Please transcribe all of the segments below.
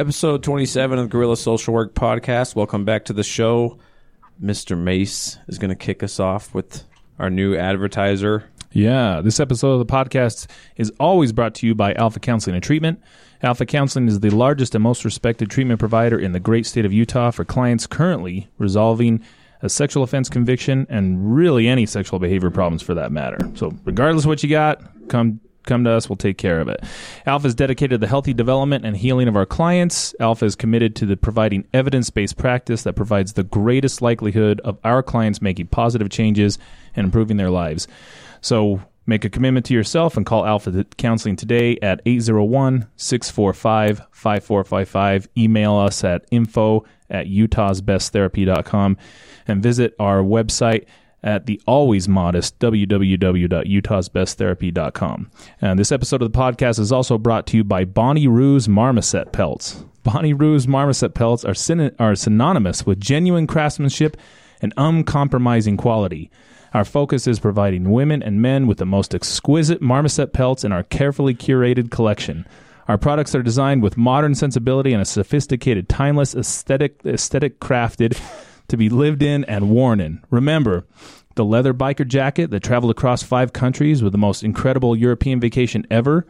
Episode 27 of the Gorilla Social Work Podcast. Welcome back to the show. Mr. Mace is going to kick us off with our new advertiser. Yeah, this episode of the podcast is always brought to you by Alpha Counseling and Treatment. Alpha Counseling is the largest and most respected treatment provider in the great state of Utah for clients currently resolving a sexual offense conviction and really any sexual behavior problems for that matter. So, regardless of what you got, come come to us we'll take care of it. Alpha is dedicated to the healthy development and healing of our clients. Alpha is committed to the providing evidence-based practice that provides the greatest likelihood of our clients making positive changes and improving their lives. So make a commitment to yourself and call alpha counseling today at 801-645-5455 email us at info at utahsbesttherapy.com and visit our website at the always modest www.utahsbesttherapy.com. And this episode of the podcast is also brought to you by Bonnie Roo's Marmoset Pelts. Bonnie Roo's Marmoset Pelts are, syn- are synonymous with genuine craftsmanship and uncompromising quality. Our focus is providing women and men with the most exquisite marmoset pelts in our carefully curated collection. Our products are designed with modern sensibility and a sophisticated, timeless aesthetic, aesthetic crafted to be lived in and worn in. Remember, the leather biker jacket that traveled across five countries with the most incredible European vacation ever,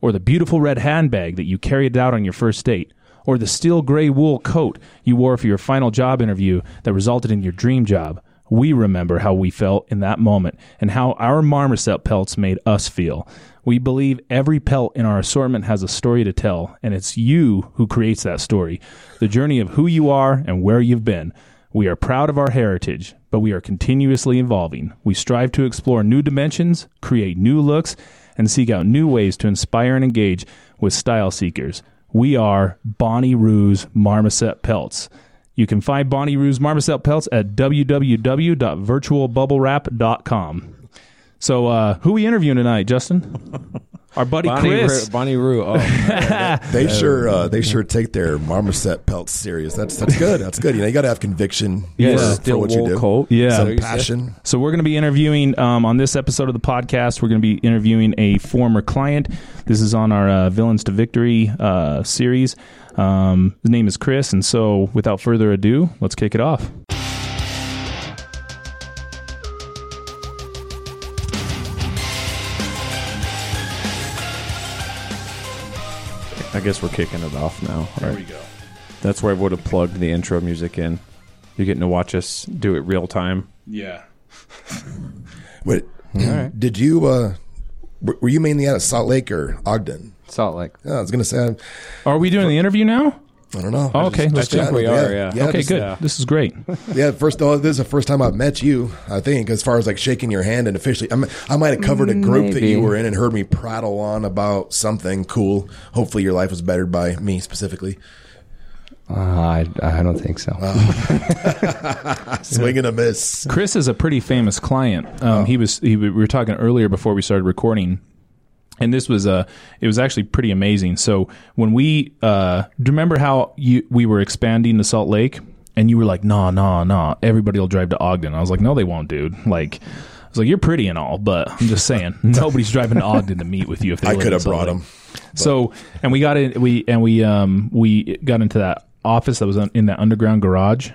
or the beautiful red handbag that you carried out on your first date, or the steel gray wool coat you wore for your final job interview that resulted in your dream job. We remember how we felt in that moment and how our marmoset pelts made us feel. We believe every pelt in our assortment has a story to tell, and it's you who creates that story, the journey of who you are and where you've been. We are proud of our heritage, but we are continuously evolving. We strive to explore new dimensions, create new looks, and seek out new ways to inspire and engage with style seekers. We are Bonnie Roo's Marmoset Pelts. You can find Bonnie Roo's Marmoset Pelts at www.virtualbubblewrap.com. So, uh, who we interviewing tonight, Justin? Our buddy Bonnie Chris. Roo, Bonnie Roo. Oh, They sure uh, they sure take their marmoset pelts serious. That's that's good. That's good. You know, you got to have conviction yeah, for, for what you do. coat. Yeah. Some So passion. So we're going to be interviewing um, on this episode of the podcast. We're going to be interviewing a former client. This is on our uh, Villains to Victory uh, series. Um, his name is Chris, and so without further ado, let's kick it off. I guess we're kicking it off now. There right? we go. That's where I would have plugged the intro music in. You're getting to watch us do it real time. Yeah. Wait, did you? Uh, were were you mainly out of Salt Lake or Ogden? Salt Lake. Yeah, I was gonna say. Are we doing the interview now? I don't know. Oh, okay, Just- let's just do we are, yeah. yeah okay, just- good. yeah. This is great. Yeah, first of all, this is the first time I've met you. I think, as far as like shaking your hand and officially, I'm, I might have covered a group that you were in and heard me prattle on about something cool. Hopefully, your life was bettered by me specifically. Uh, I, I don't think so. Swing and a miss. Chris is a pretty famous client. Um, He was. He, we were talking earlier before we started recording, and this was uh, it was actually pretty amazing. So when we uh, do remember how you we were expanding to Salt Lake, and you were like, "Nah, nah, nah, everybody will drive to Ogden." I was like, "No, they won't, dude." Like. I was like, "You're pretty and all, but I'm just saying, nobody's driving to Ogden to meet with you. If they I could have brought him. So, and we got in, we and we um we got into that office that was in that underground garage.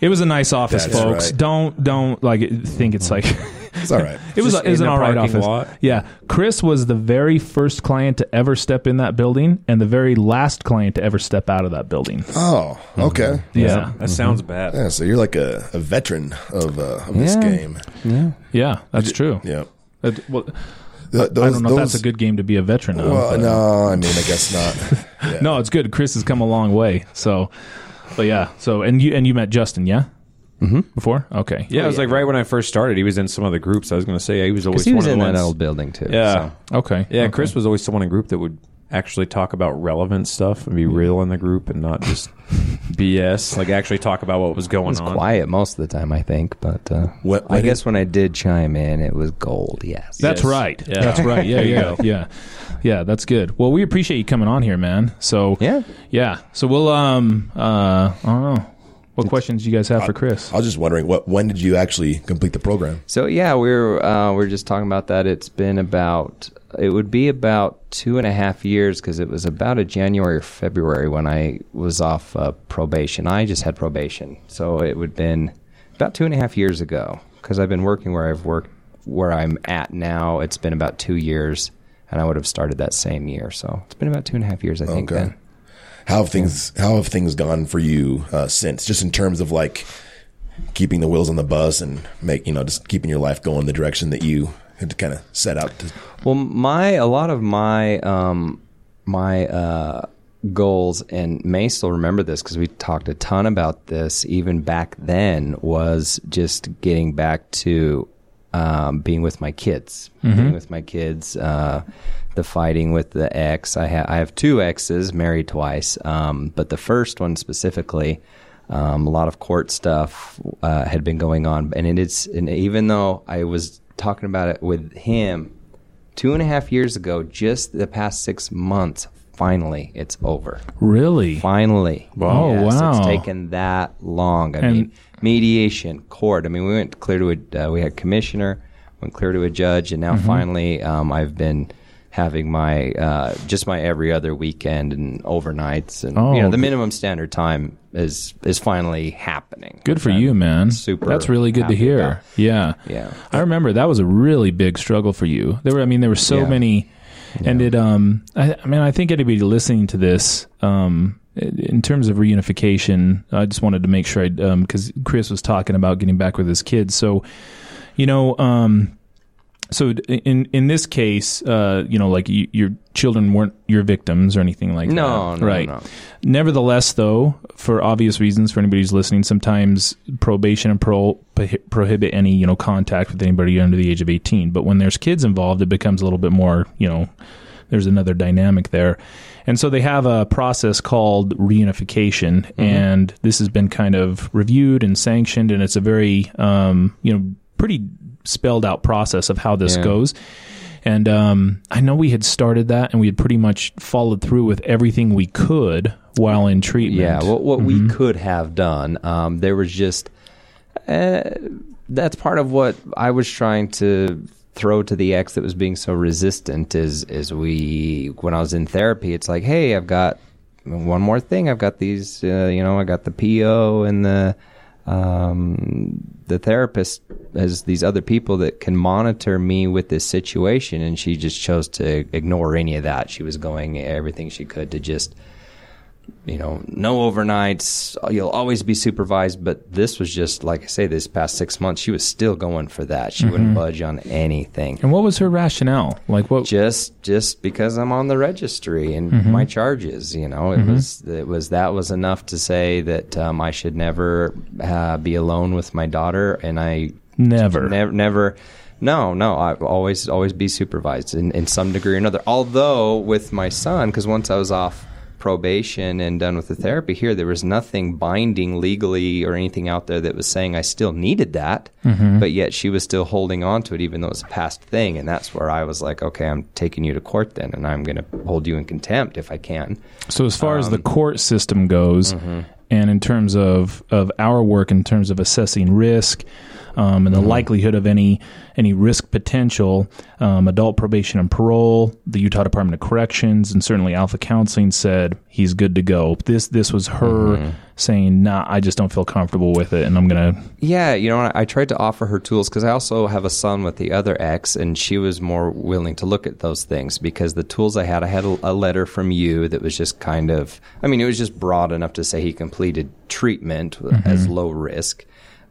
It was a nice office, That's folks. right. Don't don't like think it's like It's all right. it was Just it was an all right office. lot? Yeah, Chris was the very first client to ever step in that building, and the very last client to ever step out of that building. Oh, okay. Yeah, That sounds bad. Yeah, so you're like a, a veteran of, uh, of this game. yeah. yeah, that's true. Yeah. That- well, Th- I don't know if that's a good game to be a veteran of. Well, but- no, I mean, I guess not. Yeah. No, it's good. Chris has come a long way. So, but yeah. So, and you and you met Justin, yeah, mm-hmm. before. Okay. Yeah, it was like right when I first started. He was in some of the groups. I was going to say he was always Because he was one in of the that ones. old building too. Yeah, Okay. yeah. Okay. Chris was always someone in group that would actually talk about relevant stuff and be real in the group and not just BS. Like actually talk about what was going It going was on. quiet most of the time, I think. But uh, What- I when guess when I did chime in, it was gold. Yes. That's Yes. right. Yeah. That's right. Yeah, There yeah, yeah, yeah. That's good. Well, we appreciate you coming on here, man. So Yeah. yeah. So we'll um uh I don't know what questions do you guys have for Chris. I was just wondering, what when did you actually complete the program? So yeah, we're uh, we're just talking about that. It's been about it would be about two and a half years because it was about a January or February when I was off uh, probation. I just had probation, so it would have been about two and a half years ago because I've been working where I've worked where I'm at now. It's been about two years, and I would have started that same year. So it's been about two and a half years, I think. Okay. Then. How have things How have things gone for you uh, since? Just in terms of like keeping the wheels on the bus and make you know just keeping your life going the direction that you had kind of set out to. Well, my a lot of my um, my uh, goals, and Mace still remember this because we talked a ton about this even back then. Was just getting back to um, being with my kids, being with my kids. Uh, the fighting with the ex. I have I have two exes, married twice, um, but the first one specifically. Um, a lot of court stuff uh, had been going on, and it is. And even though I was talking about it with him two and a half years ago, just the past six months, finally it's over. Really? Finally, Wow. Oh, Yes, wow. It's taken that long. I And- mean, mediation, court. I mean, we went clear to a. Uh, we had commissioner, went clear to a judge, and now Mm-hmm. finally, um, I've been having my uh, just my every other weekend and overnights, and Oh, you know, the good. minimum standard time is is finally happening. Good for I'm you, man. super That's really good to hear. about. Yeah. Yeah. I remember that was a really big struggle for you. There were, I mean, there were so Yeah. many, and it, um, I, I mean, I think anybody listening to this, um, in terms of reunification, I just wanted to make sure I, um, because Chris was talking about getting back with his kids. So, you know, um, so in in this case, uh, you know, like you, your children weren't your victims or anything like No, that, no, right? no. Nevertheless, though, for obvious reasons, for anybody who's listening, sometimes probation and parole prohibit any you know contact with anybody under the age of eighteen. But when there's kids involved, it becomes a little bit more you know. There's another dynamic there, and so they have a process called reunification, Mm-hmm. and this has been kind of reviewed and sanctioned, and it's a very um, you know pretty spelled out process of how this Yeah. goes. And um, I know we had started that, and we had pretty much followed through with everything we could while in treatment. Yeah, what, what Mm-hmm. we could have done, um, there was just uh, that's part of what I was trying to throw to the ex that was being so resistant. Is is we when I was in therapy, it's like, hey, I've got one more thing. I've got these, uh, you know, I got the PO and the um, the therapist has these other people that can monitor me with this situation, and she just chose to ignore any of that. She was going everything she could to just you know, no overnights. You'll always be supervised. But this was just like I say, this past six months, she was still going for that. She wouldn't budge on anything. And what was her rationale? Like what? Just, just because I'm on the registry and my charges, you know, it was, it was that was enough to say that um, I should never uh, be alone with my daughter, and I Never. never, never. No, no. I always, always be supervised in, in some degree or another. Although with my son, because once I was off probation and done with the therapy here, there was nothing binding legally or anything out there that was saying I still needed that. But yet she was still holding on to it, even though it was a past thing. And that's where I was like, okay, I'm taking you to court then, and I'm going to hold you in contempt if I can. So as far Um, as the court system goes, mm-hmm. and in terms of of our work, in terms of assessing risk. Um, and the Mm-hmm. likelihood of any any risk potential, um, adult probation and parole, the Utah Department of Corrections, and certainly Alpha Counseling said he's good to go. This this was her Mm-hmm. saying, "Nah, I just don't feel comfortable with it, and I'm gonna." Yeah, you know, I, I tried to offer her tools because I also have a son with the other ex, and she was more willing to look at those things because the tools I had, I had a, a letter from you that was just kind of, I mean, it was just broad enough to say he completed treatment as low risk.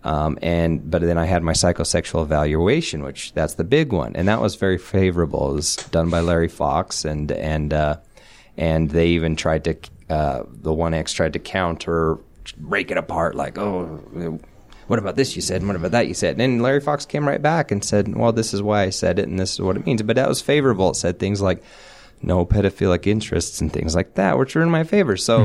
Um, and but then I had my psychosexual evaluation, which that's the big one, and that was very favorable. It was done by Larry Fox, and and uh, and they even tried to uh, the one X tried to counter break it apart like oh what about this you said and what about that you said? And then larry fox came right back and said well this is why i said it and this is what it means. But that was favorable. It said things like no pedophilic interests and things like that which were in my favor. So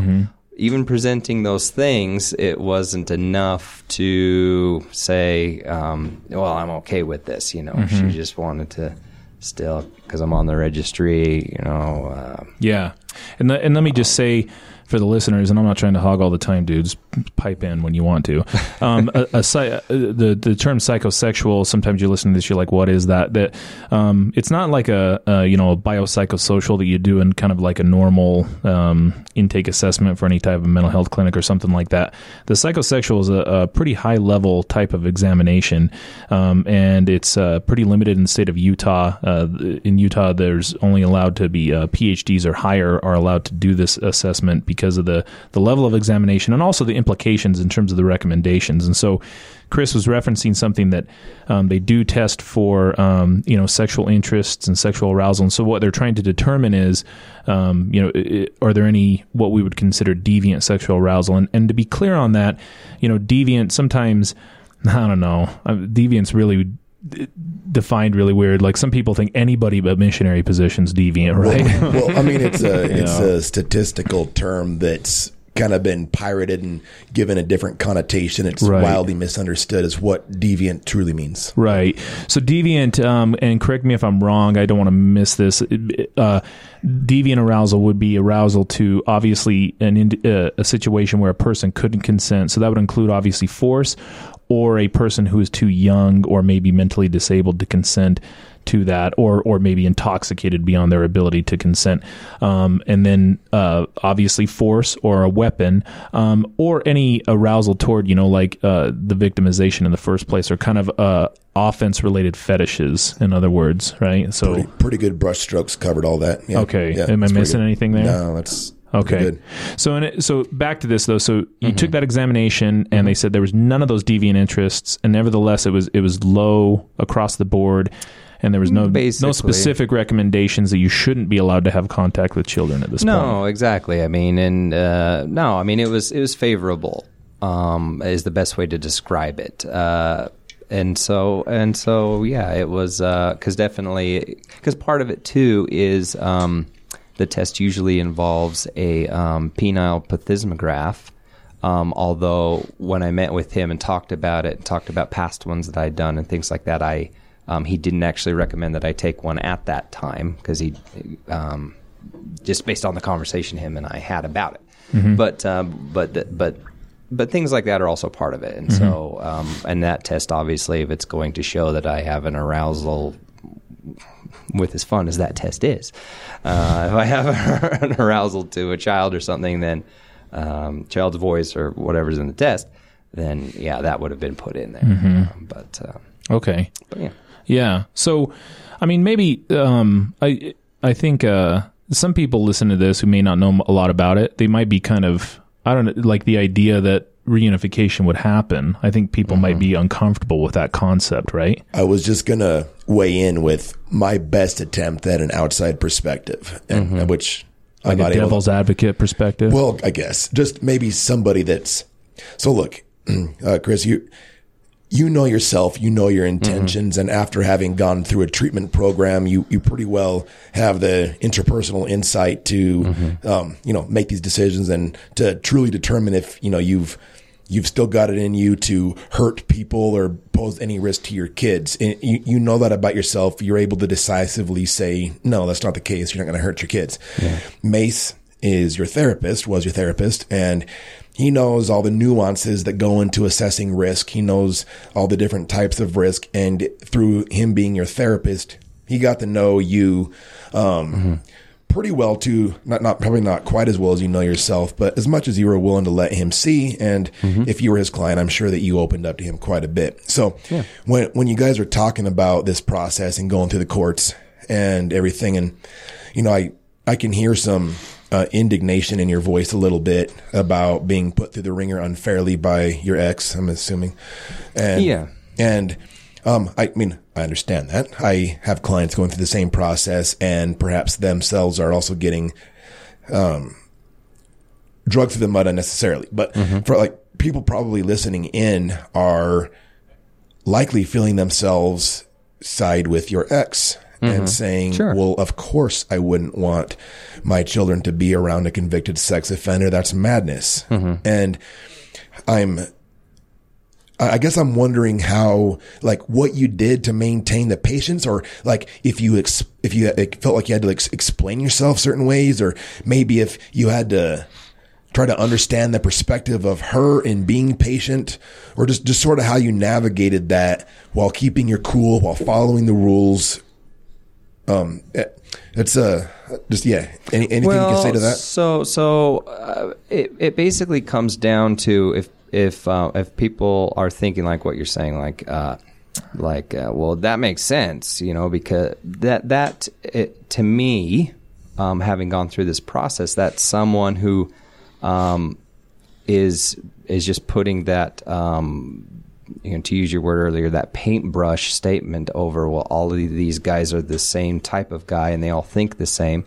even presenting those things it wasn't enough to say um, well i'm okay with this you know she just wanted to still because i'm on the registry you know uh, Yeah, And and let me just say for the listeners, and I'm not trying to hog all the time, dudes. Pipe in when you want to. Um, a, a, uh, the the term psychosexual. Sometimes you listen to this, you're like, "What is that?" That um, it's not like a, a you know a biopsychosocial that you do in kind of like a normal um, intake assessment for any type of mental health clinic or something like that. The psychosexual is a, a pretty high level type of examination, um, and it's uh, pretty limited in the state of Utah. Uh, in Utah, there's only allowed to be uh, PhDs or higher are allowed to do this assessment because of the the level of examination and also the implications in terms of the recommendations. And so, Chris was referencing something that um, they do test for, um, you know, sexual interests and sexual arousal. And so, what they're trying to determine is, um, you know, i- are there any what we would consider deviant sexual arousal? And and to be clear on that, you know, deviant sometimes, I don't know, uh, deviant's really defined really weird. Like some people think anybody but missionary positions deviant, right? well, I mean, it's a it's a statistical term that's kind of been pirated and given a different connotation. It's Right. wildly misunderstood as what deviant truly means. Right. So deviant, um, and correct me if I'm wrong. I don't want to miss this. Uh, deviant arousal would be arousal to obviously an uh, a situation where a person couldn't consent. So that would include obviously force, or a person who is too young or maybe mentally disabled to consent to that, or or maybe intoxicated beyond their ability to consent. Um, and then uh, obviously force or a weapon, um, or any arousal toward you know like uh, the victimization in the first place, or kind of uh, offense related fetishes. In other words, right? So Pretty, pretty good brushstrokes covered all that. Yeah. Okay. Yeah, Am I missing anything there? No, that's Okay. So in it, so back to this though. So you took that examination and they said there was none of those deviant interests, and nevertheless it was it was low across the board, and there was no no specific recommendations that you shouldn't be allowed to have contact with children at this No, point. No, exactly. I mean, and uh, no, I mean it was it was favorable. Um, is the best way to describe it. Uh, and so and so, yeah, it was because definitely because part of it too is um, the test usually involves a um, penile plethysmograph. Um, although when I met with him and talked about it, and talked about past ones that I'd done and things like that, I um, he didn't actually recommend that I take one at that time because he um, just based on the conversation him and I had about it. But um, but th- but but things like that are also part of it, and so um, and that test obviously, if it's going to show that I have an arousal with as fun as that test is, uh, if I have an arousal to a child or something, then um, child's voice or whatever's in the test, then yeah, that would have been put in there. Um, but, uh, Okay. but yeah. Yeah. So, I mean, maybe um, I I think uh, some people listen to this who may not know a lot about it. They might be kind of I don't know, like the idea that reunification would happen. I think people might be uncomfortable with that concept, right? I was just gonna weigh in with my best attempt at an outside perspective, and which I'm Like not a able. devil's advocate perspective. Well, I guess just maybe somebody that's so. Look, uh, Chris, you you know yourself, you know your intentions, and after having gone through a treatment program, you you pretty well have the interpersonal insight to um, you know make these decisions and to truly determine if you know you've you've still got it in you to hurt people or pose any risk to your kids. And you, you know that about yourself. You're able to decisively say, no, that's not the case. You're not going to hurt your kids. Mace is your therapist, was your therapist, and he knows all the nuances that go into assessing risk. He knows all the different types of risk. And through him being your therapist, he got to know you, um, pretty well too. Not, not, probably not quite as well as you know yourself, but as much as you were willing to let him see. And if you were his client, I'm sure that you opened up to him quite a bit. So when, when you guys are talking about this process and going through the courts and everything, and, you know, I, I can hear some, uh, indignation in your voice a little bit about being put through the wringer unfairly by your ex, I'm assuming. And, Yeah. and, um, I mean, I understand that. I have clients going through the same process and perhaps themselves are also getting, um, drugged through the mud unnecessarily. But for like people probably listening in are likely feeling themselves side with your ex and mm-hmm. saying, Sure. well, of course I wouldn't want my children to be around a convicted sex offender. That's madness. Mm-hmm. And I'm, I guess I'm wondering how, like, what you did to maintain the patience, or like if you ex- if you it felt like you had to like, explain yourself certain ways, or maybe if you had to try to understand the perspective of her in being patient, or just just sort of how you navigated that while keeping your cool, while following the rules. Um, it- it's uh just yeah. Any, anything you can say to that? So, so uh, it it basically comes down to if if uh, if people are thinking like what you're saying, like uh, like uh, well, that makes sense, you know, because that that it, to me, um, having gone through this process, that someone who um, is is just putting that um, you know, to use your word earlier, that paintbrush statement over, well, all of these guys are the same type of guy and they all think the same.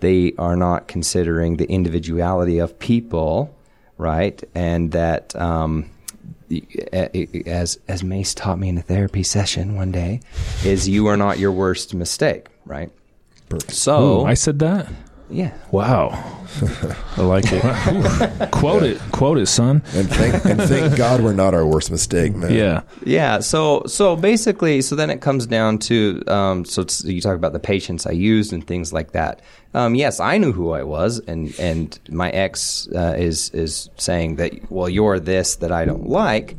They are not considering the individuality of people, right? And that, um, as as Mace taught me in a therapy session one day, is you are not your worst mistake, right? So Ooh, I said that. Yeah, Wow, I like it. quote it, quote it, son. And thank and thank God we're not our worst mistake, man. Yeah, Yeah. So so basically, so then it comes down to um, so it's, you talk about the patience I used and things like that. Um, yes, I knew who I was, and and my ex uh, is is saying that well, you're this that I don't like.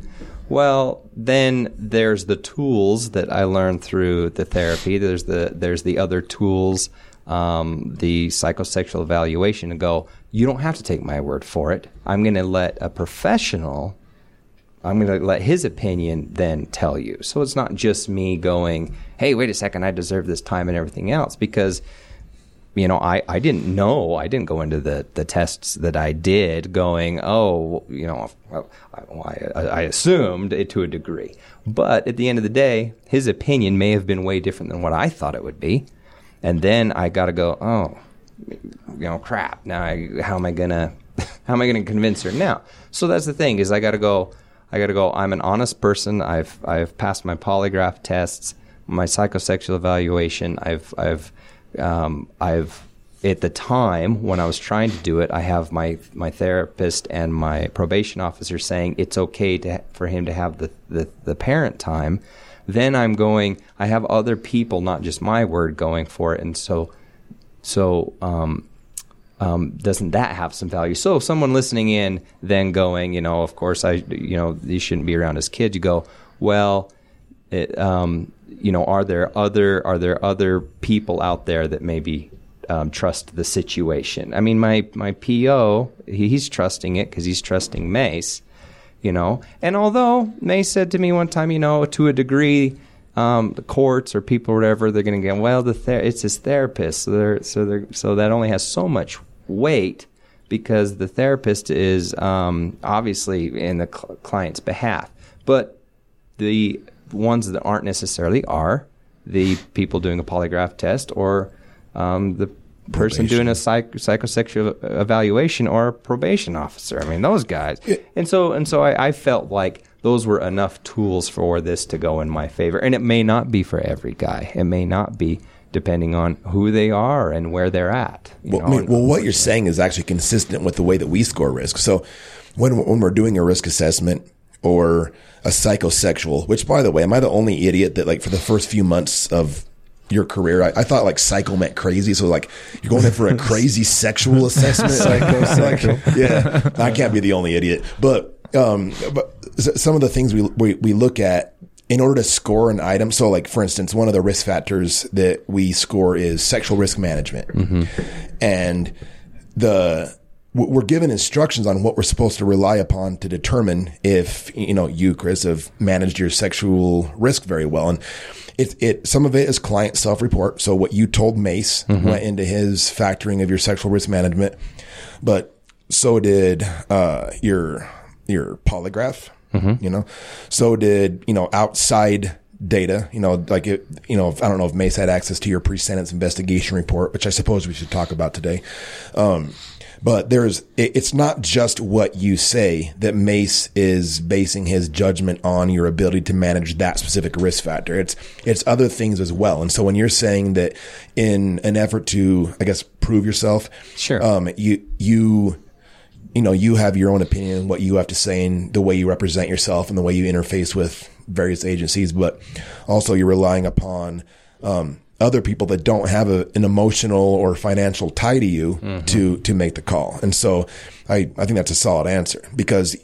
Well, then there's the tools that I learned through the therapy. There's the there's the other tools, um, the psychosexual evaluation, to go. You don't have to take my word for it. I'm going to let a professional I'm going to let his opinion then tell you. So it's not just me going, hey, wait a second, I deserve this time and everything else because, you know, I, I didn't know. I didn't go into the, the tests that I did going, oh, you know, well, I, I, I assumed it to a degree. But at the end of the day, his opinion may have been way different than what I thought it would be. And then I got to go, oh, you know, crap. Now, I, how am I gonna, how am I gonna convince her now? So that's the thing is, I got to go. I got to go. I'm an honest person. I've I've passed my polygraph tests, my psychosexual evaluation. I've I've um, I've at the time when I was trying to do it, I have my my therapist and my probation officer saying it's okay to for him to have the the, the parent time. Then I'm going. I have other people, not just my word, going for it, and so so um, um, doesn't that have some value? So someone listening in then going, you know, of course I, you know, you shouldn't be around as kids. You go, well, it, um, you know, are there other are there other people out there that maybe um, trust the situation? I mean, my my PO, he, he's trusting it because he's trusting Mace, you know. And although Mace said to me one time, you know, to a degree, um, the courts or people or whatever, they're going to get well. The ther- it's his therapist, so they're, so they're, so that only has so much weight because the therapist is um, obviously in the cl- client's behalf, but the ones that aren't necessarily are the people doing a polygraph test or um, the person doing a psych- psychosexual evaluation or a probation officer. I mean, those guys. And so and so I, I felt like those were enough tools for this to go in my favor. And it may not be for every guy. It may not be depending on who they are and where they're at. Well, know, I mean, well, what you're saying is actually consistent with the way that we score risk. So when when we're doing a risk assessment or a psychosexual, which by the way, am I the only idiot that like for the first few months of your career, I, I thought like psycho meant crazy. So like you're going in for a crazy sexual assessment. Psychosexual. yeah, I can't be the only idiot. But um, but some of the things we, we we look at in order to score an item. So like for instance, one of the risk factors that we score is sexual risk management, and the we're given instructions on what we're supposed to rely upon to determine if you know you chris have managed your sexual risk very well. And it, it some of it is client self-report. So what you told mace went into his factoring of your sexual risk management. But so did uh, your your polygraph you know? So did you know outside data you know like it you know if, i don't know if mace had access to your pre-sentence investigation report which i suppose we should talk about today. Um, but there's it's not just what you say that mace is basing his judgment on your ability to manage that specific risk factor it's it's other things as well and so when you're saying that in an effort to i guess prove yourself Sure. um, you you you know, you have your own opinion, what you have to say, and the way you represent yourself, and the way you interface with various agencies. But also, you're relying upon um, other people that don't have a, an emotional or financial tie to you mm-hmm. to to make the call. And so, I I think that's a solid answer because,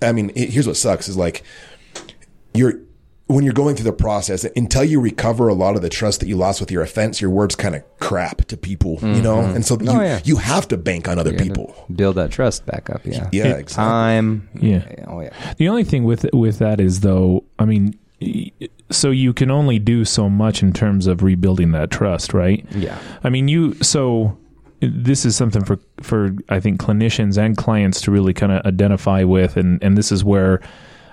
I mean, here's what sucks is like you're when you're going through the process, until you recover a lot of the trust that you lost with your offense, your words kind of crap to people, mm-hmm. you know? And so oh, you, yeah. you have to bank on other people. Build that trust back up. Yeah. Yeah. It, exactly. Time. Yeah. Oh, yeah. The only thing with, with that is though, I mean, so you can only do so much in terms of rebuilding that trust, right? Yeah. I mean, you, so this is something for, for, I think clinicians and clients to really kind of identify with. And, and this is where,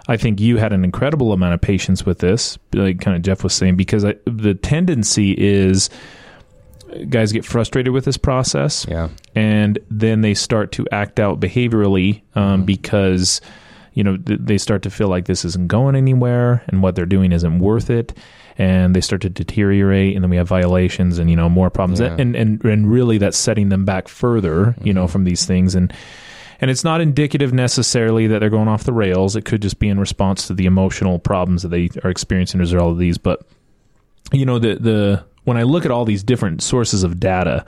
I think you had an incredible amount of patience with this, like kind of Jeff was saying, because I, the tendency is guys get frustrated with this process. Yeah. And then they start to act out behaviorally um, mm-hmm. because, you know, th- they start to feel like this isn't going anywhere and what they're doing isn't worth it. And they start to deteriorate, and then we have violations and you know more problems, yeah. and and and really that's setting them back further, you mm-hmm. know, from these things. And and it's not indicative necessarily that they're going off the rails. It could just be in response to the emotional problems that they are experiencing as a result of these. But you know, the the when I look at all these different sources of data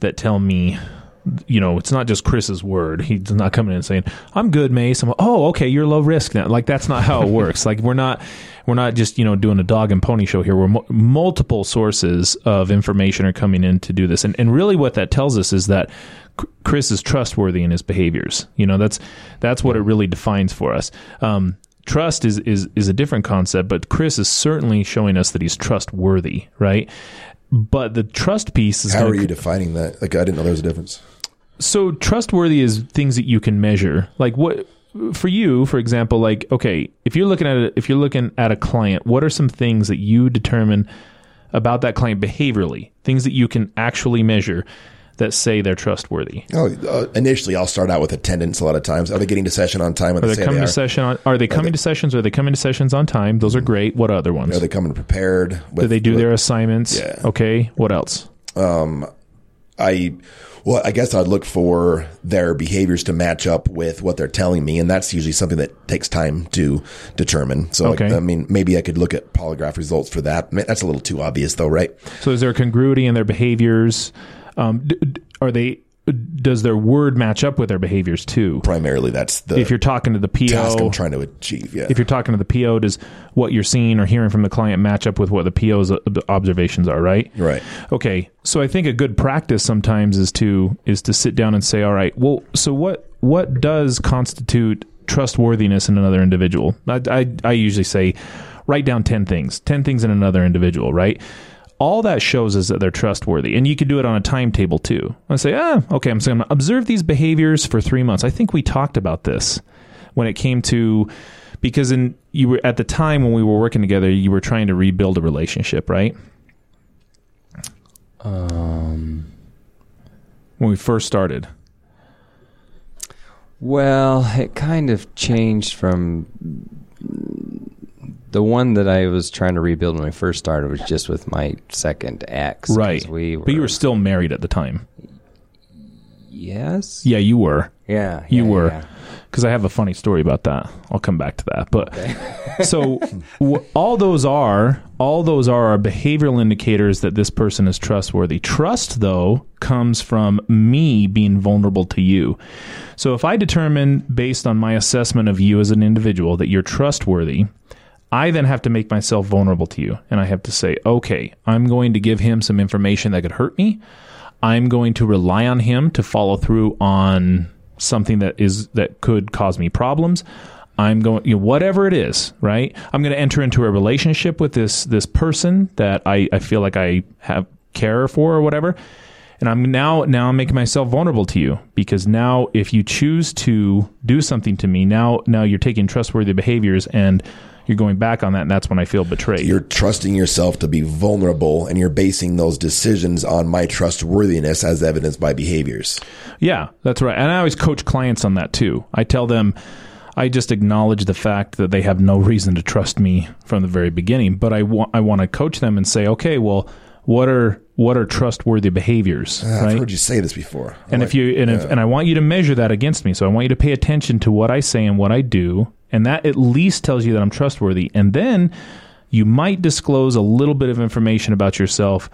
that tell me you know, it's not just Chris's word. He's not coming in and saying, "I'm good, Mace." I'm like, "Oh, okay, you're low risk now." Like that's not how it works. like we're not we're not just you know doing a dog and pony show here. We're mo- multiple sources of information are coming in to do this, and and really what that tells us is that Chris is trustworthy in his behaviors. You know, that's that's what it really defines for us. Um, trust is is is a different concept, but Chris is certainly showing us that he's trustworthy, right? But the trust piece is how are you defining that? Like, I didn't know there was a difference. So trustworthy is things that you can measure. Like what for you, for example, like okay, if you're looking at a, if you're looking at a client, what are some things that you determine about that client behaviorally? Things that you can actually measure that say they're trustworthy? Oh, uh, initially, I'll start out with attendance. A lot of times, are they getting to session on time? Are they, they coming they to session? On, are they coming are they, to sessions? Are they coming to sessions on time? Those are great. What other ones? Are they coming prepared? With, do they do with, their assignments? Yeah. Okay. What else? Um, I well, I guess I'd look for their behaviors to match up with what they're telling me, and that's usually something that takes time to determine. So, okay. I, I, mean, maybe I could look at polygraph results for that. That's a little too obvious, though, right? So, is there congruity in their behaviors? Um, d- are they does their word match up with their behaviors too? Primarily, that's the if you're talking to the PO task I'm trying to achieve. Yeah. If you're talking to the PO, does what you're seeing or hearing from the client match up with what the PO's uh, observations are? Right. Right. Okay. So I think a good practice sometimes is to is to sit down and say, all right, well, so what what does constitute trustworthiness in another individual? I, I, I usually say write down 10 things 10 things in another individual right all that shows is that they're trustworthy. And you could do it on a timetable too. I say, ah, okay, I'm going to observe these behaviors for three months. I think we talked about this when it came to because in you were at the time when we were working together, you were trying to rebuild a relationship, right? Um, when we first started. Well, it kind of changed from the one that I was trying to rebuild when I first started was just with my second ex. Right. We were, but you were still married at the time. Yes. Yeah, you were. Yeah. You yeah, were. Because yeah. I have a funny story about that. I'll come back to that. But so w- all those are all those are are behavioral indicators that this person is trustworthy. Trust though comes from me being vulnerable to you. So if I determine based on my assessment of you as an individual that you're trustworthy, I then have to make myself vulnerable to you. And I have to say, okay, I'm going to give him some information that could hurt me. I'm going to rely on him to follow through on something that is that could cause me problems. I'm going, you know, whatever it is, right? I'm going to enter into a relationship with this this person that I, I feel like I have care for or whatever. And I'm now now I'm making myself vulnerable to you because now if you choose to do something to me, now now you're taking trustworthy behaviors and you're going back on that, and that's when I feel betrayed. You're trusting yourself to be vulnerable, and you're basing those decisions on my trustworthiness as evidenced by behaviors. Yeah, that's right. And I always coach clients on that too. I tell them, I just acknowledge the fact that they have no reason to trust me from the very beginning, but I want I want to coach them and say, okay, well, what are what are trustworthy behaviors, ah, I've heard you say this before. I And like- if you and if and I want you to measure that against me, so I want you to pay attention to what I say and what I do, and that at least tells you that I'm trustworthy. And then you might disclose a little bit of information about yourself,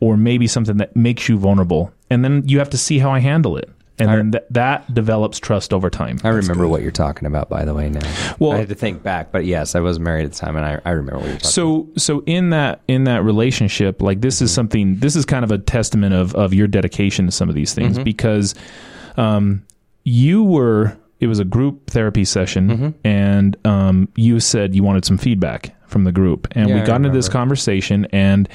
or maybe something that makes you vulnerable, and then you have to see how I handle it, and then th- that develops trust over time. I remember what you're talking about, by the way. Now, Well- I had to think back, but yes, I was married at the time, and I, I remember what you're talking. So so in that in that relationship, like this is something this is kind of a testament of of your dedication to some of these things because um you were it was a group therapy session and um you said you wanted some feedback from the group and Yeah, we got into this conversation and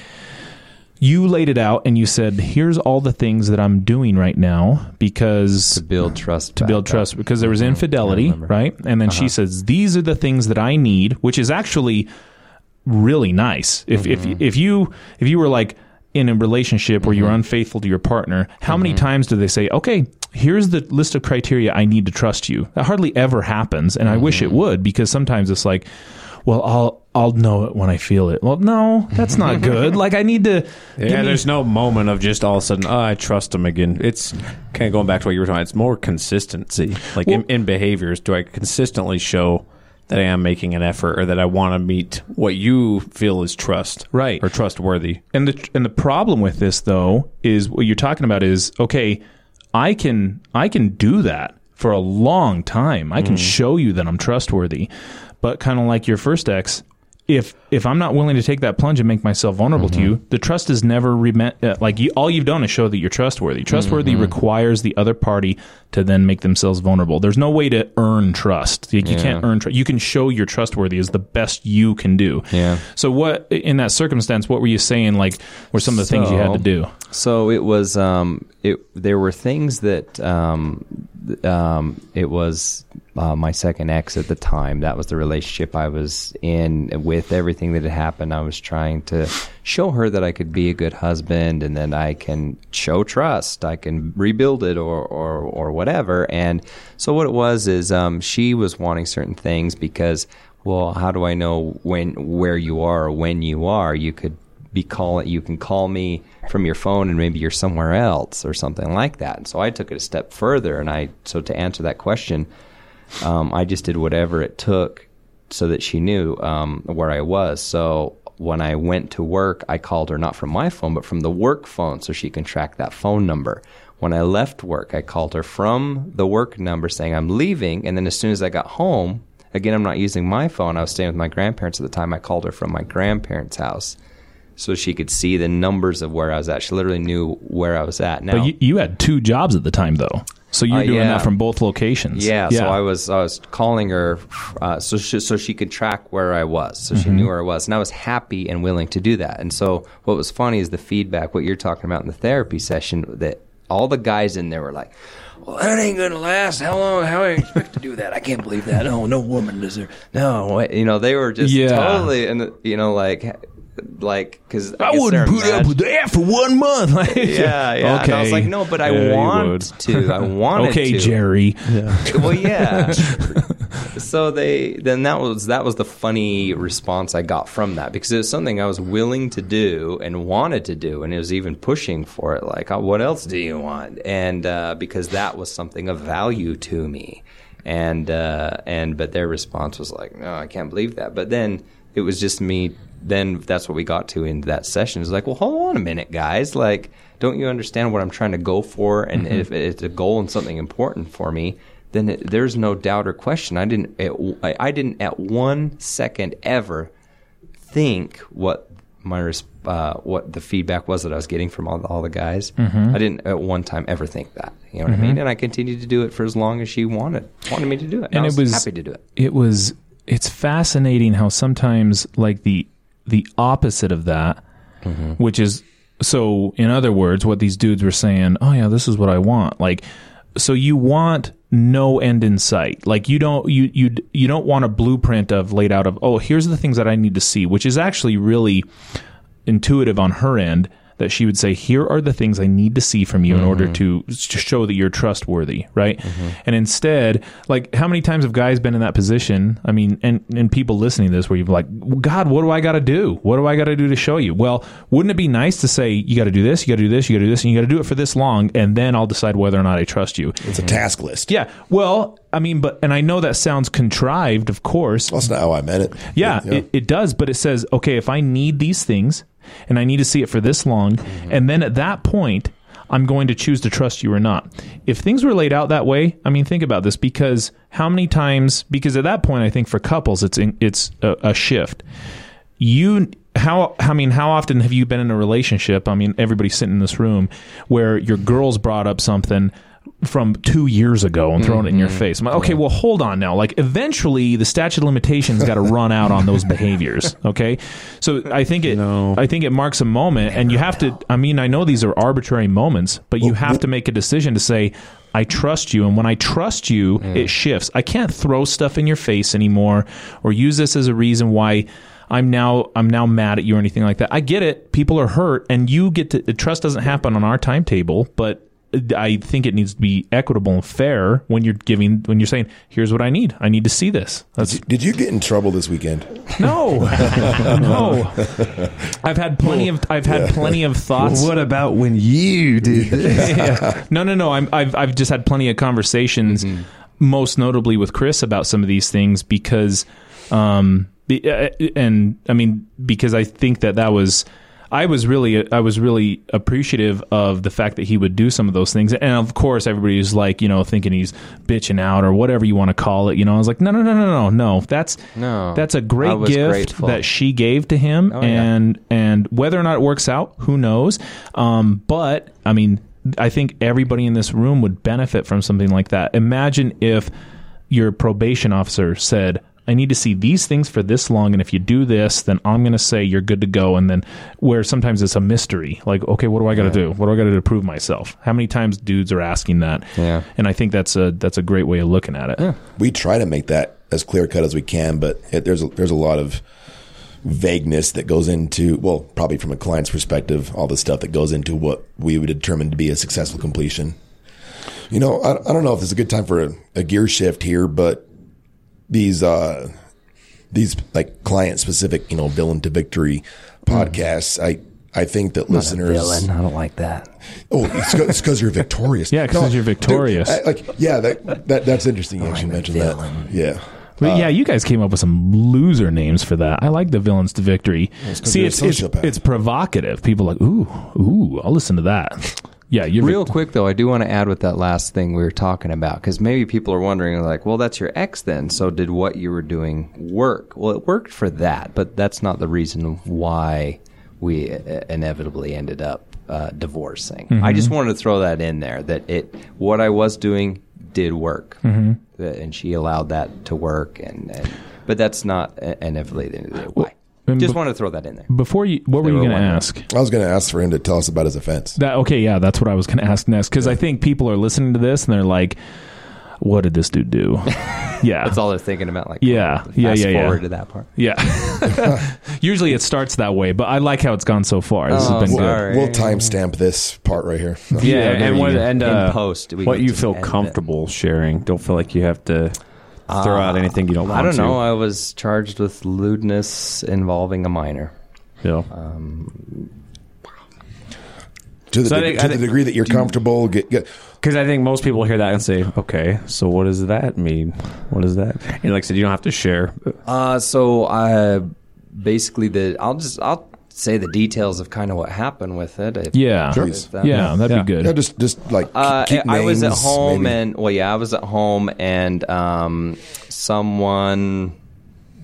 you laid it out and you said here's all the things that I'm doing right now because to build trust. to build trust because there was infidelity. Uh-huh. right? And then she says, "These are the things that I need," which is actually really nice. If Mm-hmm. if if you if you were like in a relationship where you're unfaithful to your partner, how many Mm-hmm. times do they say, "Okay, here's the list of criteria I need to trust you"? That hardly ever happens, and I wish Mm-hmm. it would because sometimes it's like, "Well, I'll I'll know it when I feel it." Well, no, that's not good. like I need to. Yeah, me- there's no moment of just all of a sudden, oh, I trust them again. It's kind of going back to what you were talking. It's more consistency, like in, in behaviors. Do I consistently show that I am making an effort, or that I want to meet what you feel is trust, Right. or trustworthy? And the and the problem with this though is what you're talking about is okay, I can I can do that for a long time. I can mm. show you that I'm trustworthy. But kind of like your first ex, if if I'm not willing to take that plunge and make myself vulnerable to you, the trust is never remet. Uh, like you, all you've done is show that you're trustworthy. Trustworthy requires the other party to then make themselves vulnerable. There's no way to earn trust. Like, You can't earn trust. You can show you're trustworthy is the best you can do. Yeah. So what in that circumstance? What were you saying? Like were some of the things you had to do? So it was. Um, it there were things that. Um, um, it was uh, my second ex at the time. That was the relationship I was in. With everything that had happened, I was trying to show her that I could be a good husband, and then I can show trust. I can rebuild it, or or or whatever. And so what it was is, um, she was wanting certain things because. Well, how do I know when where you are or when you are? You could be calling you can call me from your phone and maybe you're somewhere else or something like that. And so i took it a step further and i so to answer that question um, i just did whatever it took so that she knew um, where i was. So when i went to work i called her not from my phone but from the work phone so she can track that phone number. When i left work i called her from the work number saying i'm leaving. And then as soon as i got home again i'm not using my phone. I was staying with my grandparents at the time. I called her from my grandparents house so she could see the numbers of where I was at. She literally knew where I was at. Now, But you, you had two jobs at the time, though. So you're Uh, doing yeah. that from both locations. yeah, so I was I was calling her uh, so she, so she could track where I was, so she knew where I was, and I was happy and willing to do that. And so what was funny is the feedback, what you're talking about in the therapy session, that all the guys in there were like. Well, that ain't gonna last. How long? How do I expect to do that? I can't believe that. No, no woman deserve. No, you know they were just Yeah. totally, and you know, like, like because I wouldn't put up with that for one month. Like, Yeah, yeah. And I was like, no, but I Yeah, want to. I wanted okay, to. Jerry. Well, yeah. so they then that was that was the funny response I got from that because it was something I was willing to do and wanted to do, and it was even pushing for it. Like, oh, what else do you want? And uh, because that was something of value to me, and uh, and but their response was like, no, I can't believe that. But then it was just me. Then that's what we got to in that session. It's like, well, hold on a minute, guys. Like, don't you understand what I'm trying to go for? And mm-hmm. if it's a goal and something important for me, then it, there's no doubt or question. I didn't. It, I, I didn't at one second ever think what my uh, what the feedback was that I was getting from all, all the guys. Mm-hmm. I didn't at one time ever think that. You know what I mean? Mm-hmm. And I continued to do it for as long as she wanted wanted me to do it. And, And I it was, was- happy to do it. it was it's fascinating how sometimes like the the opposite of that Mm-hmm. which is so in other words what these dudes were saying oh yeah this is what i want like so you want no end in sight like you don't you you you don't want a blueprint of laid out of oh here's the things that i need to see which is actually really intuitive on her end that she would say, "Here are the things I need to see from you in order mm-hmm. to, to show that you're trustworthy." Right? Mm-hmm. And instead, like, how many times have guys been in that position? I mean, and and people listening to this, where you're like, "God, what do I got to do? What do I got to do to show you?" Well, wouldn't it be nice to say, "You got to do this, you got to do this, you got to do this, and you got to do it for this long, and then I'll decide whether or not I trust you." It's a mm-hmm. task list. Yeah. Well, I mean, but and I know that sounds contrived, of course. That's not how I meant it. Yeah, It, it does, but it says, okay, if I need these things and I need to see it for this long, mm-hmm. and then at that point, I'm going to choose to trust you or not. If things were laid out that way, I mean, think about this because how many times? Because at that point, I think for couples, it's in, it's a, a shift. You how I mean, how often have you been in a relationship? I mean, everybody sitting in this room where your girls brought up something from two years ago and thrown it in your mm-hmm. face. I'm like, okay, well, hold on now. Like, eventually, the statute of limitations got to run out on those behaviors. Okay, so I think it, No. I think it marks a moment, and you have to. I mean, I know these are arbitrary moments, but you have to make a decision to say. I trust you, and when I trust you, mm. it shifts. I can't throw stuff in your face anymore, or use this as a reason why I'm now I'm now mad at you or anything like that. I get it. People are hurt, and you get to trust doesn't happen on our timetable, but I think it needs to be equitable and fair when you're giving when you're saying, "Here's what I need. I need to see this." That's Did you get in trouble this weekend? no, no. I've had plenty of I've had plenty of thoughts. What about when you did this? Yeah. No, no, no. I'm, I've I've just had plenty of conversations, most notably with Chris about some of these things because, um, uh, and I mean because I think that that was. I was really, I was really appreciative of the fact that he would do some of those things, and of course, everybody everybody's like, you know, thinking he's bitching out or whatever you want to call it. You know, I was like, no, no, no, no, no, no. That's No. that's a great gift grateful. that she gave to him, Oh, yeah. and and whether or not it works out, who knows? Um, but I mean, I think everybody in this room would benefit from something like that. Imagine if your probation officer said, I need to see these things for this long, and if you do this, then I'm going to say you're good to go. And then, where sometimes it's a mystery, like, okay, what do I got to do? What do I got to do to prove myself? How many times dudes are asking that? Yeah. and I think that's a that's a great way of looking at it. We try to make that as clear cut as we can, but it, there's a, there's a lot of vagueness that goes into well, probably from a client's perspective, all the stuff that goes into what we would determine to be a successful completion. You know, I, I don't know if this is a good time for a, a gear shift here, but these uh these like client specific, you know, villain to victory podcasts, I I think that listeners Villain. I don't like that. Oh, it's because you're victorious. Yeah, 'cause you're victorious. dude, I- like, yeah, that, that that's interesting. You actually a mentioned villain. that. Yeah. But yeah, you guys came up with some loser names for that. I like the villains to victory. 'cause See, you're it's, it's it's provocative. People are like, ooh, ooh, I'll listen to that. Yeah, you're Real quick though, I do want to add with that last thing we were talking about because maybe people are wondering, like, well, that's your ex then. So did what you were doing work? Well, it worked for that, but that's not the reason why we uh, inevitably ended up uh, divorcing. I just wanted to throw that in there that it what I was doing did work, That- and she allowed that to work, and, and but that's not uh, inevitably the end of the day why. And Just be- wanted to throw that in there. Before you, what were you were going to wondering. ask? I was going to ask for him to tell us about his offense. That okay? Yeah, that's what I was going to ask next because I think people are listening to this and they're like, "What did this dude do?" Yeah, That's all they're thinking about. Like, Yeah. fast Yeah, yeah, yeah. forward to that part. Yeah. Usually it starts that way, but I like how it's gone so far. This Oh, has been good. sorry. We'll timestamp this part right here. Yeah, Yeah, there and you what go. and In uh, post, we what get you to feel edit it. comfortable sharing. Don't feel like you have to throw out anything you don't want I don't to. know. I was charged with lewdness involving a minor. Yeah. to the, So I de- think- to I the think- degree that you're comfortable, get, get, Because I think most people hear that and say, "Okay, so what does that mean? What is that?" And like I said, you don't have to share. Uh, so I basically the I'll just I'll say the details of kind of what happened with it. If, Yeah, if that- yeah, that'd Yeah. be good. yeah, just just like Uh, keep I was at home maybe. and well, yeah, I was at home and um, someone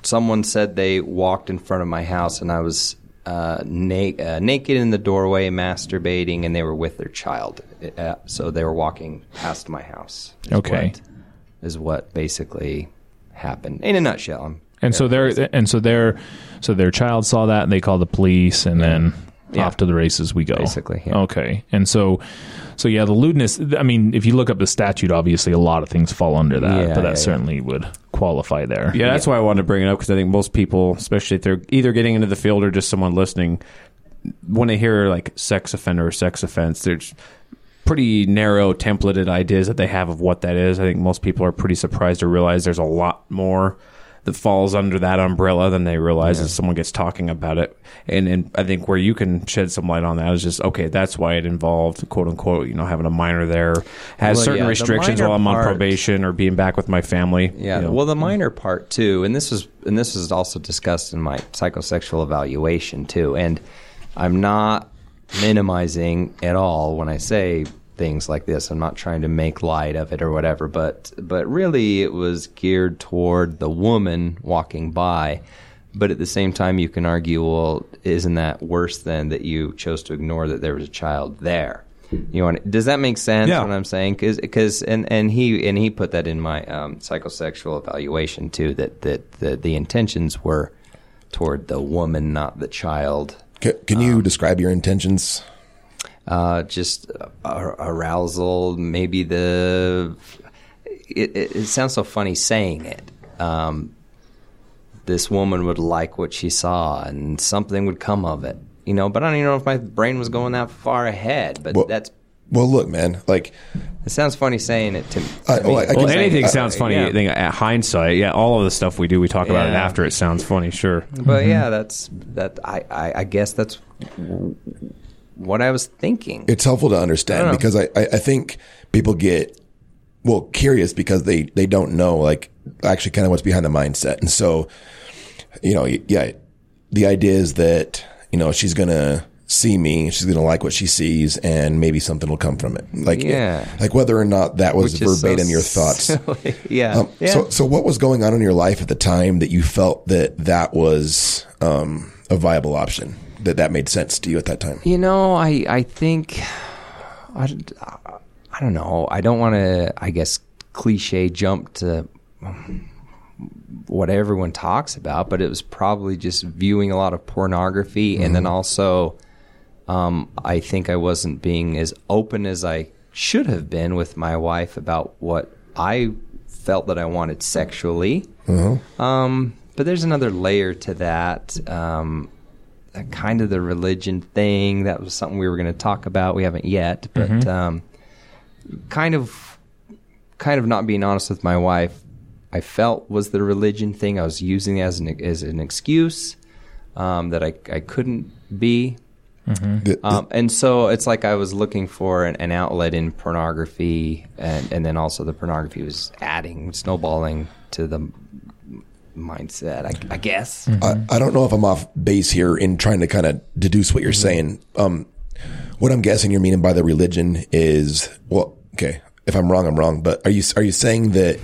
someone said they walked in front of my house and I was uh, na- uh, naked in the doorway, masturbating, and they were with their child. Uh, so they were walking past my house. is Okay. what- is what basically happened in a nutshell. I'm And so their and so their so their child saw that and they called the police and then Yeah. off to the races we go. Basically, yeah. Okay. And so so yeah, the lewdness I mean, if you look up the statute, obviously a lot of things fall under that, Yeah, but that yeah, yeah. certainly would qualify there. Yeah, that's why I wanted to bring it up because I think most people, especially if they're either getting into the field or just someone listening, when they hear like sex offender or sex offense, there's pretty narrow templated ideas that they have of what that is. I think most people are pretty surprised to realize there's a lot more that falls under that umbrella than they realize as someone gets talking about it. And, and I think where you can shed some light on that is just okay, that's why it involved quote unquote, you know, having a minor there has Well, certain yeah, restrictions while I'm on probation or being back with my family. Yeah. you know. Well, the minor part too, and this is and this is also discussed in my psychosexual evaluation too. And I'm not minimizing at all when I say things like this. I'm not trying to make light of it or whatever, but but really it was geared toward the woman walking by. But at the same time, you can argue, well, isn't that worse than that you chose to ignore that there was a child there? You want? Does that make sense? Yeah. What I'm saying? Because and and he and he put that in my um, psychosexual evaluation too. That that the, the intentions were toward the woman, not the child. Can, can you describe your intentions? Uh, just uh, arousal, maybe the. It, it, it sounds so funny saying it. Um, this woman would like what she saw, and something would come of it, you know. But I don't even know if my brain was going that far ahead. But Well- that's Well, look, man, like it sounds funny saying it to, to I- me. well, I- I well, anything I- sounds funny. yeah. I think at hindsight, yeah, all of the stuff we do, we talk about it after it sounds funny. Sure. But yeah, that's that. I, I, I guess that's w- what I was thinking. it's helpful to understand don't because I, I, I think people get well curious because they they don't know like actually kind of what's behind the mindset and so you know yeah the idea is that you know she's gonna see me she's gonna like what she sees and maybe something will come from it like Yeah. like whether or not that was Which is so verbatim your thoughts yeah. um, yeah. So, so what was going on in your life at the time that you felt that that was um, a viable option? That that made sense to you at that time? You know, I I think I, I don't know. I don't want to. I guess cliche jump to what everyone talks about, but it was probably just viewing a lot of pornography, and then also, um, I think I wasn't being as open as I should have been with my wife about what I felt that I wanted sexually. Um, but there's another layer to that. Um, kind of the religion thing. That was something we were going to talk about. We haven't yet, but um, kind of, kind of not being honest with my wife. I felt was the religion thing. I was using as an as an excuse um, that I I couldn't be. The- the- Um, and so it's like I was looking for an, an outlet in pornography, and, and then also the pornography was adding, snowballing to the mindset, I, I guess. I, I don't know if I'm off base here in trying to kind of deduce what you're saying. Um, what I'm guessing you're meaning by the religion is well, okay. If I'm wrong, I'm wrong. But are you are you saying that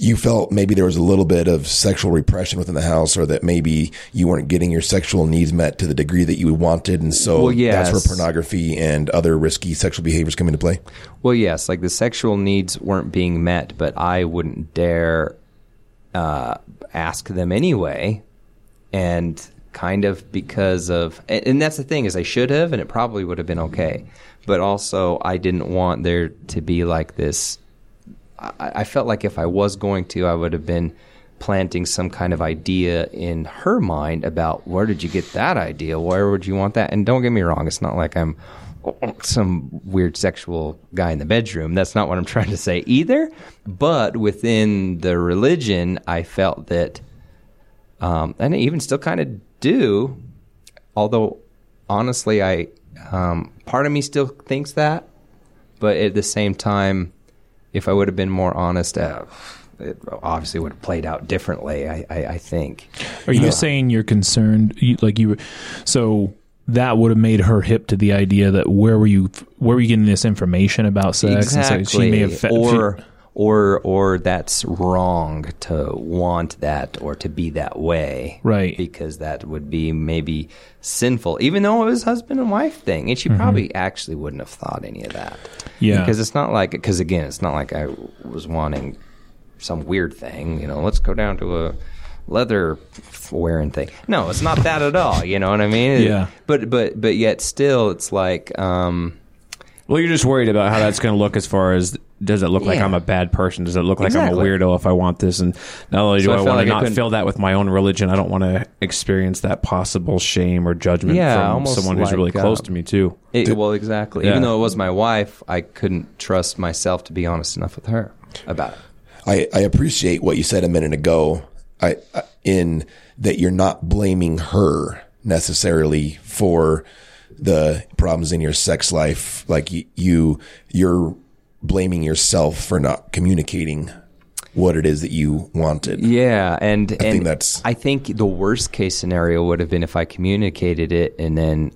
you felt maybe there was a little bit of sexual repression within the house, or that maybe you weren't getting your sexual needs met to the degree that you wanted, and so Well, yes. that's where pornography and other risky sexual behaviors come into play? Well, yes, like the sexual needs weren't being met, but I wouldn't dare uh, ask them anyway, and kind of because of, and, that's the thing is I should have, and it probably would have been okay, but also I didn't want there to be like this. I, I felt like if I was going to, I would have been planting some kind of idea in her mind about where did you get that idea? Where would you want that? And don't get me wrong, it's not like I'm some weird sexual guy in the bedroom. That's not what I'm trying to say either. But within the religion, I felt that, um, and I even still kind of do, although honestly, I um, part of me still thinks that, but at the same time, if I would have been more honest, uh, it obviously would have played out differently. I, I, I think. Are you saying you're concerned? You, like you, were, so that would have made her hip to the idea that where were you? Where were you getting this information about sex? And exactly. so she may have fe- or or or that's wrong to want that or to be that way, Right. Because that would be maybe sinful, even though it was husband and wife thing, and she probably actually wouldn't have thought any of that. Mm-hmm. Yeah. because it's not like because again, it's not like I was wanting some weird thing. You know, let's go down to a leather wearing thing. No, it's not that at all. You know what I mean? Yeah. But but but yet still, it's like. um Well, you're just worried about how that's going to look as far as does it look like I'm a bad person? Does it look like I'm a weirdo if I want this? And not only do So I I, want like to I not fill that with my own religion, I don't want to experience that possible shame or judgment Yeah, from someone who's like, really close uh, to me too. It, well, exactly. Yeah. Even though it was my wife, I couldn't trust myself to be honest enough with her about it. I, I appreciate what you said a minute ago. I, I- in that you're not blaming her necessarily for the problems in your sex life. Like you, you're blaming yourself for not communicating what it is that you wanted. Yeah, and I and think that's- I think the worst case scenario would have been if I communicated it and then.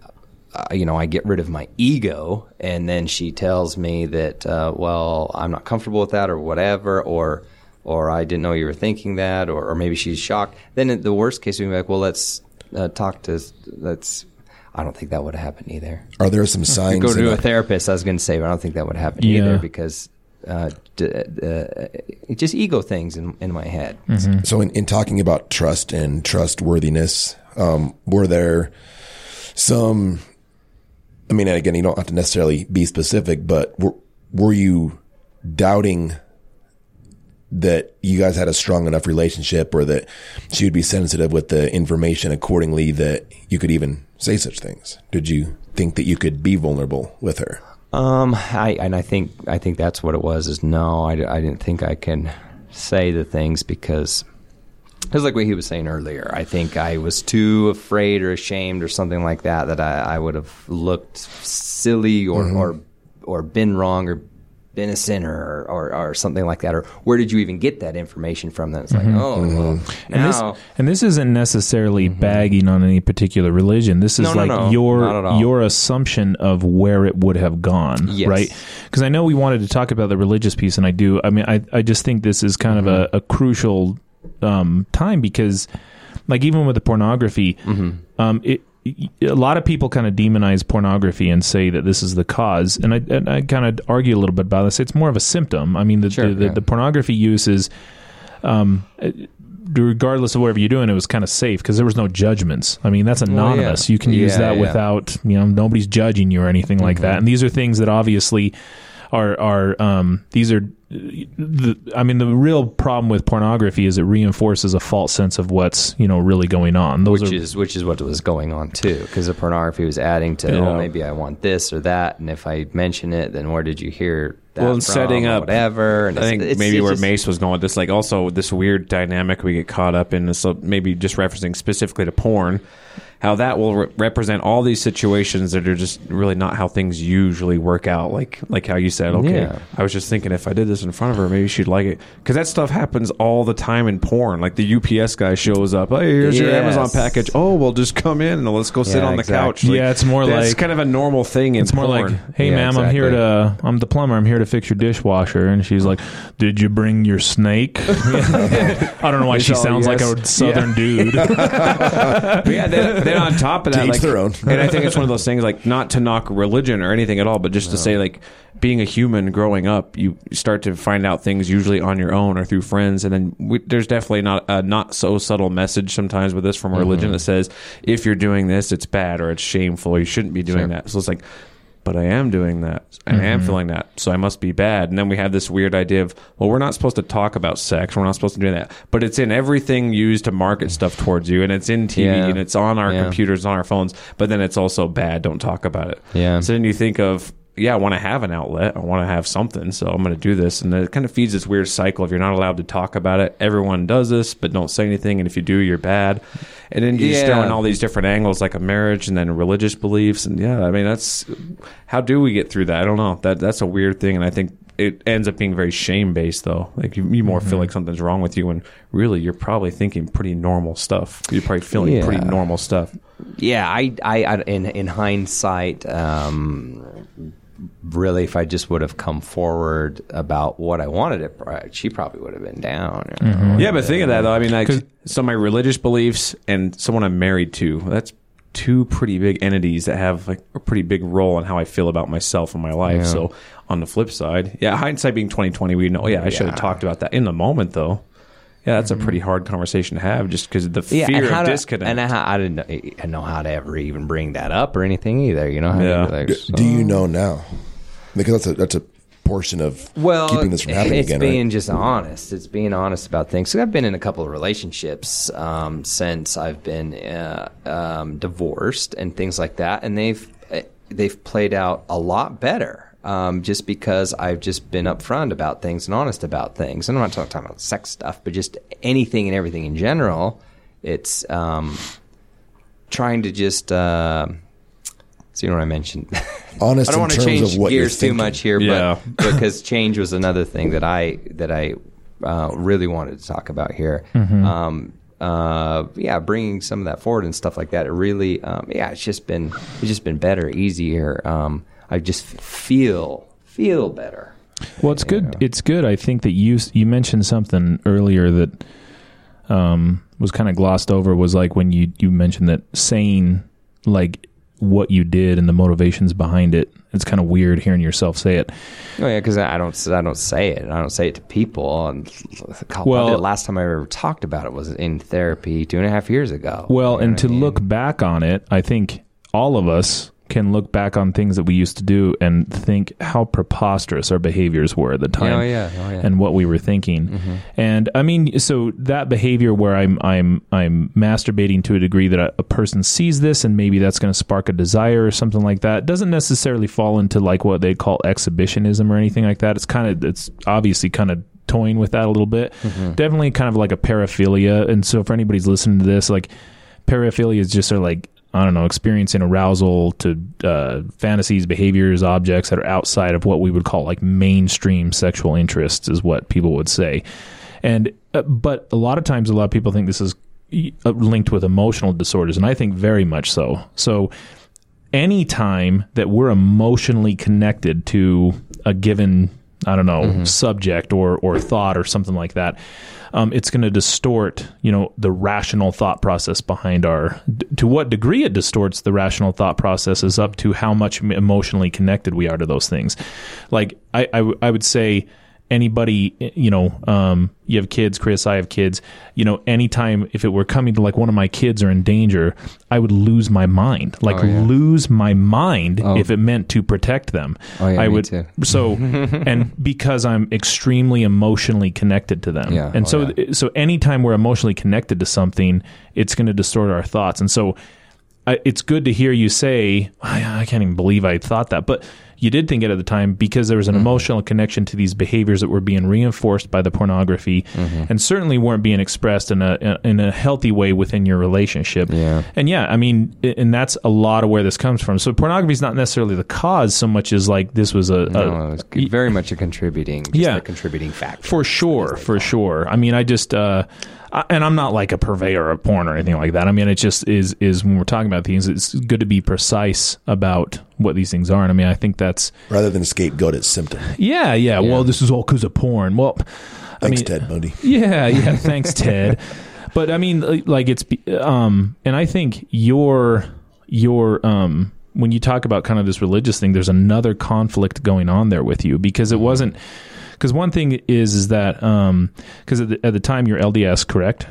Uh, you know, I get rid of my ego, and then she tells me that, uh, well, I'm not comfortable with that, or whatever, or, or I didn't know you were thinking that, or, or maybe she's shocked. Then in the worst case, we'd be like, well, let's uh, talk to, let's. I don't think that would happen either. Are there some signs? Go to a- a therapist. I was going to say, but I don't think that would happen Yeah. either because uh, d- uh, just ego things in, in my head. So in, in talking about trust and trustworthiness, um, were there some, I mean, again, you don't have to necessarily be specific, but were, were you doubting that you guys had a strong enough relationship or that she would be sensitive with the information accordingly that you could even say such things? Did you think that you could be vulnerable with her? Um, I and I think I think that's what it was. Is no, I, I didn't think I can say the things because it's like what he was saying earlier. I think I was too afraid or ashamed or something like that that I, I would have looked silly or or or been wrong or been a sinner or, or, or something like that. Or where did you even get that information from? Then it's like, oh, well, And this, and this isn't necessarily bagging on any particular religion. This is Mm-hmm. No, no, like your Not at all. your assumption of where it would have gone, Yes. right? Because I know we wanted to talk about the religious piece, and I do. I mean, I I just think this is kind of Mm-hmm. a, a crucial um, time because, like, even with the pornography, Mm-hmm. um, it. A lot of people kind of demonize pornography and say that this is the cause, and I, and I kind of argue a little bit about this. It's more of a symptom. I mean, the Sure, the, the, yeah. the pornography use is regardless of whatever you're doing, it was kind of safe because there was no judgments. I mean, that's anonymous. yeah. You can use Yeah, that. Mm-hmm. without you know nobody's judging you or anything like that. And these are things that obviously are are um, these are. The, I mean, the real problem with pornography is it reinforces a false sense of what's you know really going on. Those which are is which is what was going on too, because the pornography was adding to, oh, Yeah. oh, maybe I want this or that, and if I mention it, then where did you hear that well, and from setting up whatever? And I think it's- maybe it's where just- Mace was going with this, like also this weird dynamic we get caught up in. So maybe just referencing specifically to porn, how that will re- represent all these situations that are just really not how things usually work out. Like like how you said, okay, Yeah. I was just thinking if I did this in front of her, maybe she'd like it because that stuff happens all the time in porn. Like the UPS guy shows up, hey, here's your Amazon package. Oh, well, just come in and let's go sit Yeah, on the exactly. couch. Yeah, it's more like that's like- kind of a normal thing in It's more porn. like, "Hey, Yeah, ma'am, I'm here to. I'm the plumber. I'm here to fix your dishwasher." And she's like, "Did you bring your snake?" I don't know why she It's all sounds like a southern dude. But yeah, then, then on top of that, like, their own. and I think it's one of those things, like not to knock religion or anything at all, but just to say, like, being a human growing up, you start to find out things usually on your own or through friends, and then we, there's definitely not a not so subtle message sometimes with this from religion mm-hmm. that says if you're doing this, it's bad or it's shameful, or you shouldn't be doing that. So it's like. But I am doing that. I am mm-hmm. feeling that. So I must be bad. And then we have this weird idea of, well, we're not supposed to talk about sex. We're not supposed to do that. But it's in everything used to market stuff towards you. And it's in TV Yeah. and it's on our Yeah. computers, on our phones. But then it's also bad. Don't talk about it. Yeah. So then you think of, yeah, I want to have an outlet. I want to have something. So I'm going to do this. And it kind of feeds this weird cycle If you're not allowed to talk about it. Everyone does this, but don't say anything. And if you do, you're bad. And then you just throw Yeah. in all these different angles like a marriage and then religious beliefs. And yeah, I mean, that's how do we get through that? I don't know. That That's a weird thing. And I think it ends up being very shame based though. Like you, you more Mm-hmm. feel like something's wrong with you And really you're probably thinking pretty normal stuff. You're probably feeling Yeah. pretty normal stuff. Yeah, I, I, I in in hindsight, um, really, if I just would have come forward about what I wanted, it pro- she probably would have been down. you know? Mm-hmm. Yeah, but think of that though. I mean, like, so my religious beliefs and someone I'm married to, that's two pretty big entities that have like a pretty big role in how I feel about myself and my life. Yeah. So on the flip side, yeah, hindsight being 2020, we know, yeah, I should have talked about that in the moment though. Yeah, that's a pretty hard conversation to have just because of the Yeah, fear and how of to- disconnect. and I, I didn't know, I know how to ever even bring that up or anything either. You know, how Yeah. like, Do, do you know now? Because that's a that's a portion of well, keeping this from happening it's again, being right? just honest. It's being honest about things. So I've been in a couple of relationships um, since I've been uh, um, divorced and things like that, and they've eh, they've played out a lot better. Um, just because I've just been upfront about things and honest about things, and I'm not talking about sex stuff, but just anything and everything in general. It's um, trying to just uh, see what I mentioned. Honest I don't in want to change of what you're gears too much here, Yeah. but because change was another thing that I that I uh, really wanted to talk about here. Mm-hmm. Um, uh, yeah, bringing some of that forward and stuff like that. It really, um, yeah, it's just been it's just been better, easier. Um, I just feel feel better. Well, it's good. It's good. I think that you you mentioned something earlier that um, was kind of glossed over. Was like when you you mentioned that saying like what you did and the motivations behind it. It's kind of weird hearing yourself say it. Oh yeah, because I don't I don't say it. I don't say it to people. And God, Well- the last time I ever talked about it was in therapy two and a half years ago. Well, You know and to I mean? look back on it, I think all of us can look back on things that we used to do and think how preposterous our behaviors were at the time. Oh, yeah. Oh, yeah. and what we were thinking. Mm-hmm. And I mean, so that behavior where I'm I'm I'm masturbating to a degree that a, a person sees this and maybe that's going to spark a desire or something like that doesn't necessarily fall into like what they call exhibitionism or anything like that. It's kind of it's obviously kind of toying with that a little bit. Mm-hmm. Definitely kind of like a paraphilia. And so for anybody's listening to this, like paraphilia is just sort of like I don't know, experiencing arousal to uh, fantasies, behaviors, objects that are outside of what we would call like mainstream sexual interests, is what people would say. And uh, but a lot of times, a lot of people think this is uh, linked with emotional disorders, and I think very much so. So anytime that we're emotionally connected to a given I don't know subject or or thought or something like that, um, it's going to distort you know the rational thought process behind our. d- To what degree it distorts the rational thought process is up to how much emotionally connected we are to those things. Like I I, w- I would say anybody you know um, you have kids chris i have kids you know anytime if it were coming to like one of my kids are in danger i would lose my mind like Oh, yeah. lose my mind Oh. if it meant to protect them Oh, yeah, i would too. so and because i'm extremely emotionally connected to them Yeah. and Oh, so so anytime we're emotionally connected to something it's going to distort our thoughts and so I, it's good to hear you say, I, I can't even believe I thought that. But you did think it at the time because there was Mm-hmm. an emotional connection to these behaviors that were being reinforced by the pornography Mm-hmm. and certainly weren't being expressed in a in a healthy way within your relationship. Yeah. And yeah, I mean, and that's a lot of where this comes from. So pornography is not necessarily the cause so much as like this was a, a No, it's very much a contributing, just Yeah. a contributing factor. for sure, for sure. I mean, I just, uh, I, and I'm not like a purveyor of porn or anything like that. I mean, it just is, is when we're talking about things, it's good to be precise about what these things are. And I mean, I think that's, rather than scapegoat its symptom. yeah, yeah. Well, this is all because of porn. Well, I Thanks, mean, Ted Bundy. yeah, yeah. Thanks, Ted. But I mean, like it's, um, and I think your, your, um, when you talk about kind of this religious thing, there's another conflict going on there with you because it wasn't, because one thing is, is that, um, because at the, at the time you're LDS, correct?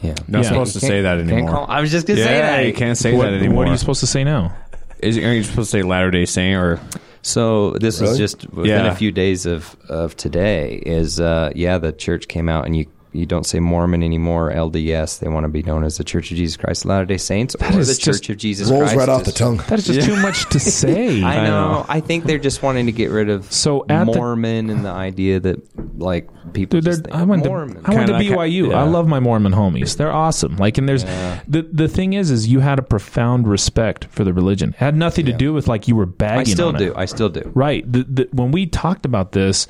Yeah. Not Yeah. supposed to Can't- say that can't anymore. call- I was just gonna say yeah, that. you can't say what, that anymore. what are you supposed to say now? Is, are you supposed to say Latter Day Saint or So this Really? is just within Yeah. a few days of of today. Is uh, yeah, the church came out and you you don't say Mormon anymore. LDS. They want to be known as the Church of Jesus Christ of Latter Day Saints or is the just- Church of Jesus Rolls Christ. right off is- the tongue. That is just too much to say. I I know. know. I think they're just wanting to get rid of So at the- Mormon and the idea that like people Dude, just think I went to I went to Kinda BYU. yeah. I love my Mormon homies. They're awesome. Like, and there's the the thing is, is you had a profound respect for the religion. It had nothing to do with like you were bagging. I still on do. It. I still do. Right. The, the, when we talked about this,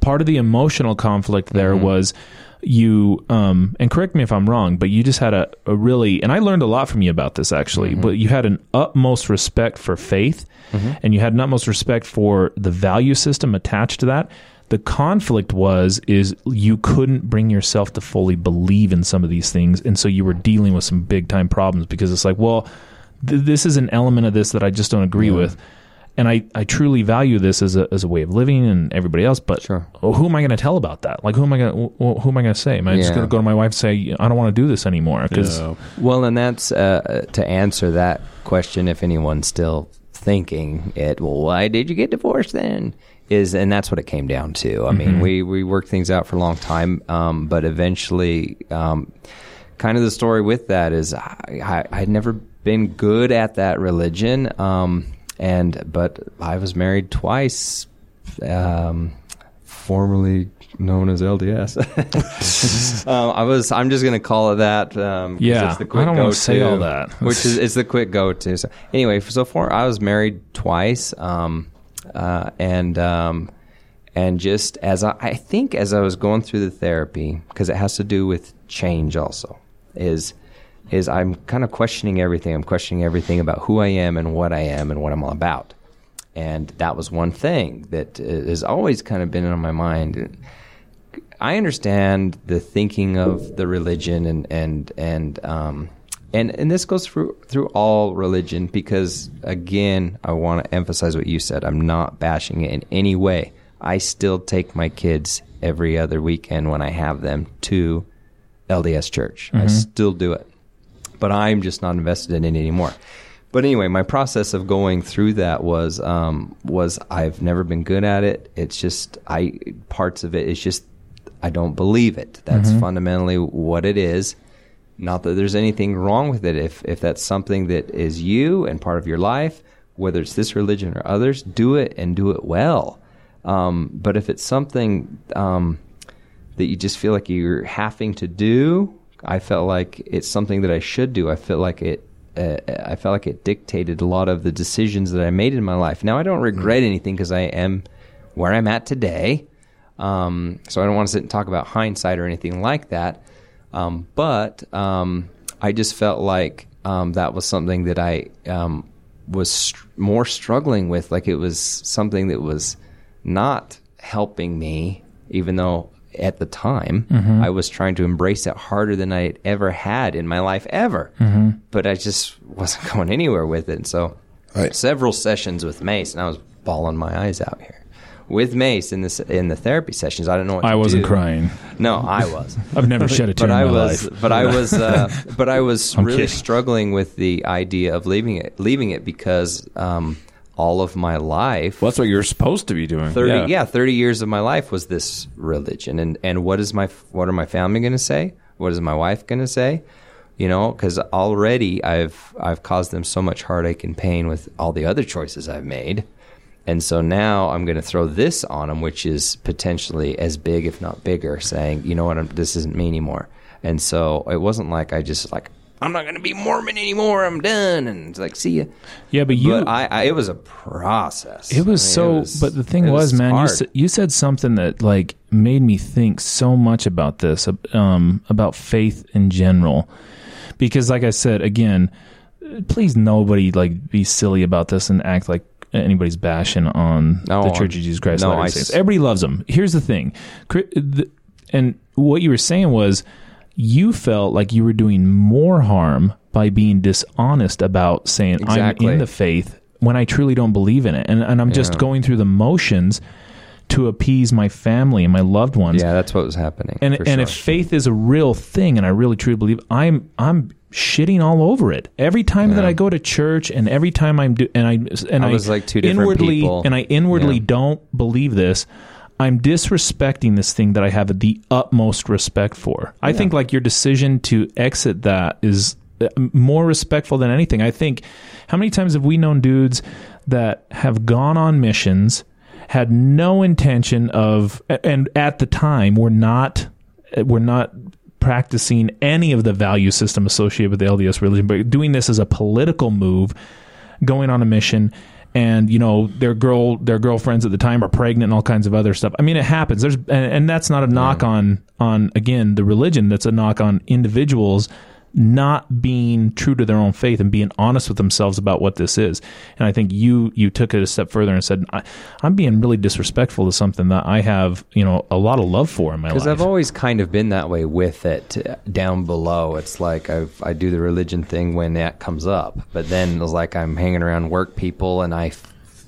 part of the emotional conflict there Mm-hmm. was you um and correct me if I'm wrong, but you just had a, a really and I learned a lot from you about this actually, Mm-hmm. but you had an utmost respect for faith and you had an utmost respect for the value system attached to that. The conflict was is you couldn't bring yourself to fully believe in some of these things and so you were dealing with some big time problems because it's like, well, th- this is an element of this that I just don't agree with. And I, I truly value this as a, as a way of living and everybody else. But Sure. who am I going to tell about that? Like, who am I going to who am I going to say? Am I just going to go to my wife and say I don't want to do this anymore? Because No. Well, and that's uh, to answer that question. If anyone's still thinking it, well, why did you get divorced then? is and that's what it came down to. I mean, we we worked things out for a long time, um, but eventually, um, kind of the story with that is I, I I'd never been good at that religion, um, and but I was married twice, um, formerly known as LDS. um, I was. I'm just going to call it that. Um, Yeah, it's the quick I don't wanna go-to, say all that. which is it's the quick go to. So anyway, so far I was married twice, um, uh, and um, and just as I, I think as I was going through the therapy because it has to do with change also is is I'm kind of questioning everything. I'm questioning everything about who I am and what I am and what I'm all about. And that was one thing that uh, has always kind of been on my mind. I understand the thinking of the religion and and and um, and and this goes through through all religion because again, I want to emphasize what you said. I'm not bashing it in any way. I still take my kids every other weekend when I have them to LDS Church. I still do it, but I'm just not invested in it anymore. But anyway, my process of going through that was um, was I've never been good at it. It's just I parts of it is just I don't believe it. That's fundamentally what it is. Not that there's anything wrong with it. If if that's something that is you and part of your life, whether it's this religion or others, do it and do it well. Um, but if it's something um, that you just feel like you're having to do, I felt like it's something that I should do. I felt like it. Uh, I felt like it dictated a lot of the decisions that I made in my life. Now I don't regret anything because I am where I'm at today. Um, so I don't want to sit and talk about hindsight or anything like that. Um, but um, I just felt like um, that was something that I um, was str- more struggling with. Like it was something that was not helping me, even though at the time I was trying to embrace it harder than I had ever had in my life ever. But I just wasn't going anywhere with it. And so Right. several sessions with Mace, and I was bawling my eyes out here. With Mace in this in the therapy sessions, I don't know what I to wasn't do. crying. No, I was. I've never shed a tear but in I my was, life. but I was, uh, but I was I'm really kidding. struggling with the idea of leaving it, leaving it because um, all of my life, Well, that's what you're supposed to be doing. thirty, yeah. thirty years of my life was this religion, and and what is my, what are my family going to say? What is my wife going to say? You know, because already I've I've caused them so much heartache and pain with all the other choices I've made. And so now I'm going to throw this on them, which is potentially as big, if not bigger, saying, you know what, I'm, this isn't me anymore. And so it wasn't like I just like, I'm not going to be Mormon anymore. I'm done. And it's like, see ya. Yeah, but you. but I, I, it was a process. It was I mean, so, was- but the thing it was, man, you, sa- you said something that like made me think so much about this, um, about faith in general, because like I said again, please nobody like be silly about this and act like anybody's bashing on No, the Church of Jesus Christ. no, of Latter-day I Saints. Everybody loves them. Here's the thing, and what you were saying was you felt like you were doing more harm by being dishonest about saying Exactly. I'm in the faith when I truly don't believe in it, and, and I'm just going through the motions to appease my family and my loved ones. Yeah, that's what was happening. and and sure. if faith is a real thing, and I really truly believe, I'm I'm shitting all over it every time that I go to church, and every time I'm do, and I and I I, was like two different inwardly people. and I inwardly Yeah. don't believe this. I'm disrespecting this thing that I have the utmost respect for. I think like your decision to exit that is uh, more respectful than anything. I think how many times have we known dudes that have gone on missions, had no intention of, and at the time were not, were not practicing any of the value system associated with the LDS religion, but doing this as a political move, going on a mission. And you know their girl, their girlfriends at the time are pregnant and all kinds of other stuff. I mean, it happens. There's and, and that's not a knock on on again the religion. That's a knock on individuals not being true to their own faith and being honest with themselves about what this is. And I think you you took it a step further and said, I, "I'm being really disrespectful to something that I have, you know, a lot of love for in my life." Because I've always kind of been that way with it down below. It's like I've, I do the religion thing when that comes up, but then it's like I'm hanging around work people and I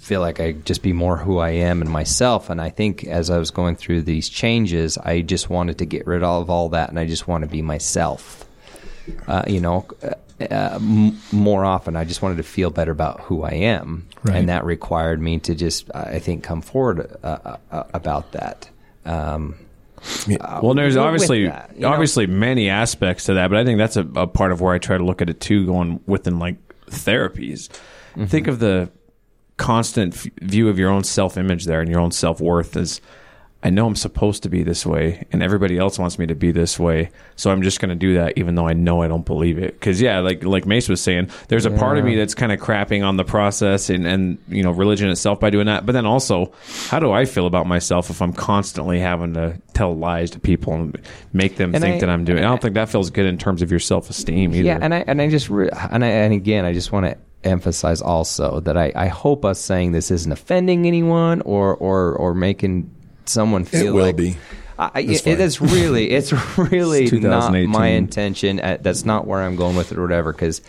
feel like I just be more who I am and myself. And I think as I was going through these changes, I just wanted to get rid of all that and I just want to be myself. Uh, you know, uh, uh, m- more often. I just wanted to feel better about who I am, Right. and that required me to just, I think, come forward uh, uh, about that. Um, Well, there's obviously that, you know? obviously many aspects to that, but I think that's a, a part of where I try to look at it too, going within like therapies. Mm-hmm. Think of the constant f- view of your own self image there and your own self worth as I know I'm supposed to be this way, and everybody else wants me to be this way, so I'm just going to do that, even though I know I don't believe it. Because yeah, like like Mace was saying, there's a part of me that's kind of crapping on the process and and you know religion itself by doing that. But then also, how do I feel about myself if I'm constantly having to tell lies to people and make them And think I- that I'm doing? I don't think that feels good in terms of your self esteem either. Yeah, and I and I just re- and I and again, I just want to emphasize also that I, I hope us saying this isn't offending anyone or or or making someone feel it will like be. I, I- That's it, it's really it's really It's not my intention. Uh, That's not where I'm going with it or whatever. Because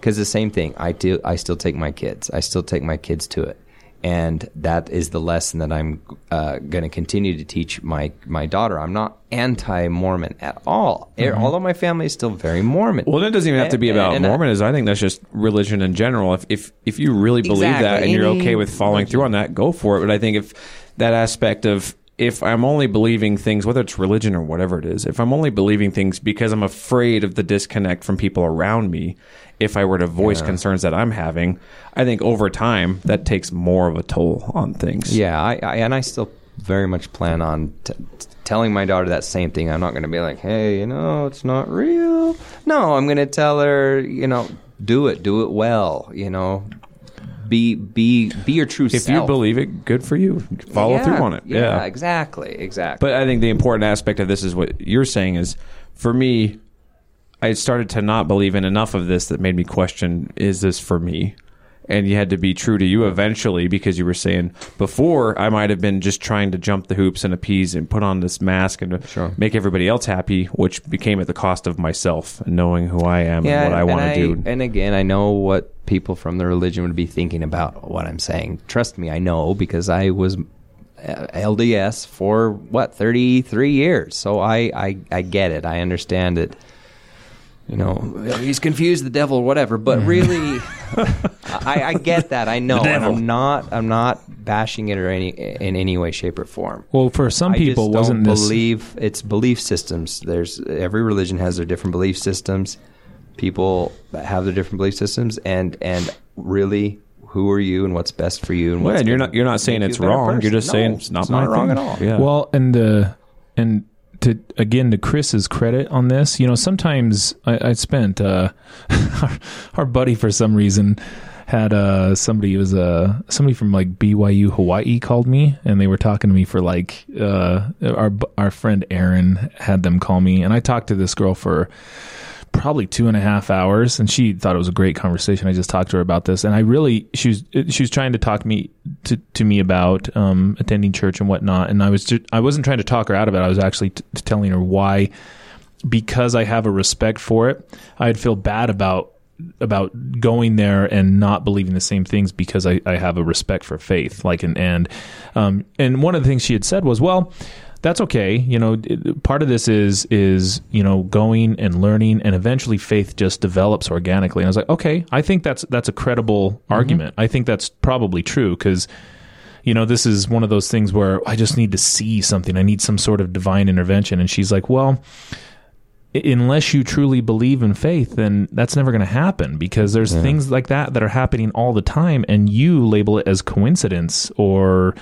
because the same thing. I do. I still take my kids. I still take my kids to it. And that is the lesson that I'm uh, going to continue to teach my my daughter. I'm not anti-Mormon at all. Although my family is still very Mormon. Well, that doesn't even have to be about and I- Mormonism. I think that's just religion in general. If if if you really believe Exactly. that and you're okay with following through on that, go for it. But I think if that aspect of if I'm only believing things, whether it's religion or whatever it is, if I'm only believing things because I'm afraid of the disconnect from people around me, if I were to voice concerns that I'm having, I think over time that takes more of a toll on things. Yeah, I, I and I still very much plan on t- t- telling my daughter that same thing. I'm not going to be like, "Hey, you know, it's not real." No, I'm going to tell her, you know, do it, do it well. You know, be be be your true self. If self. you believe it, good for you. Follow Yeah, through on it. Yeah, exactly, exactly. But I think the important aspect of this is what you're saying is for me, I started to not believe in enough of this that made me question is this for me? And you had to be true to you eventually because you were saying before I might have been just trying to jump the hoops and appease and put on this mask and make everybody else happy, which became at the cost of myself and knowing who I am yeah, and what I want to do. And again, I know what people from the religion would be thinking about what I'm saying. Trust me, I know because I was uh, LDS for what 33 years. So I, I I get it. I understand it. You know, he's confused the devil or whatever, but really, I, I get that. I know, and I'm not. I'm not bashing it or any in any way, shape, or form. Well, for some I people, just wasn't don't this? believe it's belief systems. There's every religion has their different belief systems. People have their different belief systems, and and really, who are you, and what's best for you, and Well, what's and you're not you're not saying it's you a wrong. You're person. just saying No, it's not my wrong thing. at all. Yeah. Well, and uh, and to again to Chris's credit on this, you know, sometimes I, I spent uh, our, our buddy for some reason had uh somebody it was uh somebody from like BYU Hawaii called me and they were talking to me for like uh our our friend Aaron had them call me and I talked to this girl for probably two and a half hours and she thought it was a great conversation i just talked to her about this and i really she was she was trying to talk me to, to me about um, attending church and whatnot and i was just, i wasn't trying to talk her out of it i was actually t- telling her why because i have a respect for it i'd feel bad about about going there and not believing the same things because I, I have a respect for faith. Like and and um, and one of the things she had said was, well, that's okay. You know, it- part of this is is you know going and learning, and eventually faith just develops organically. And I was like, okay, I think that's that's a credible mm-hmm. argument. I think that's probably true because you know, this is one of those things where I just need to see something. I need some sort of divine intervention. And she's like, well, unless you truly believe in faith, then that's never going to happen because there's things like that that are happening all the time, and you label it as coincidence or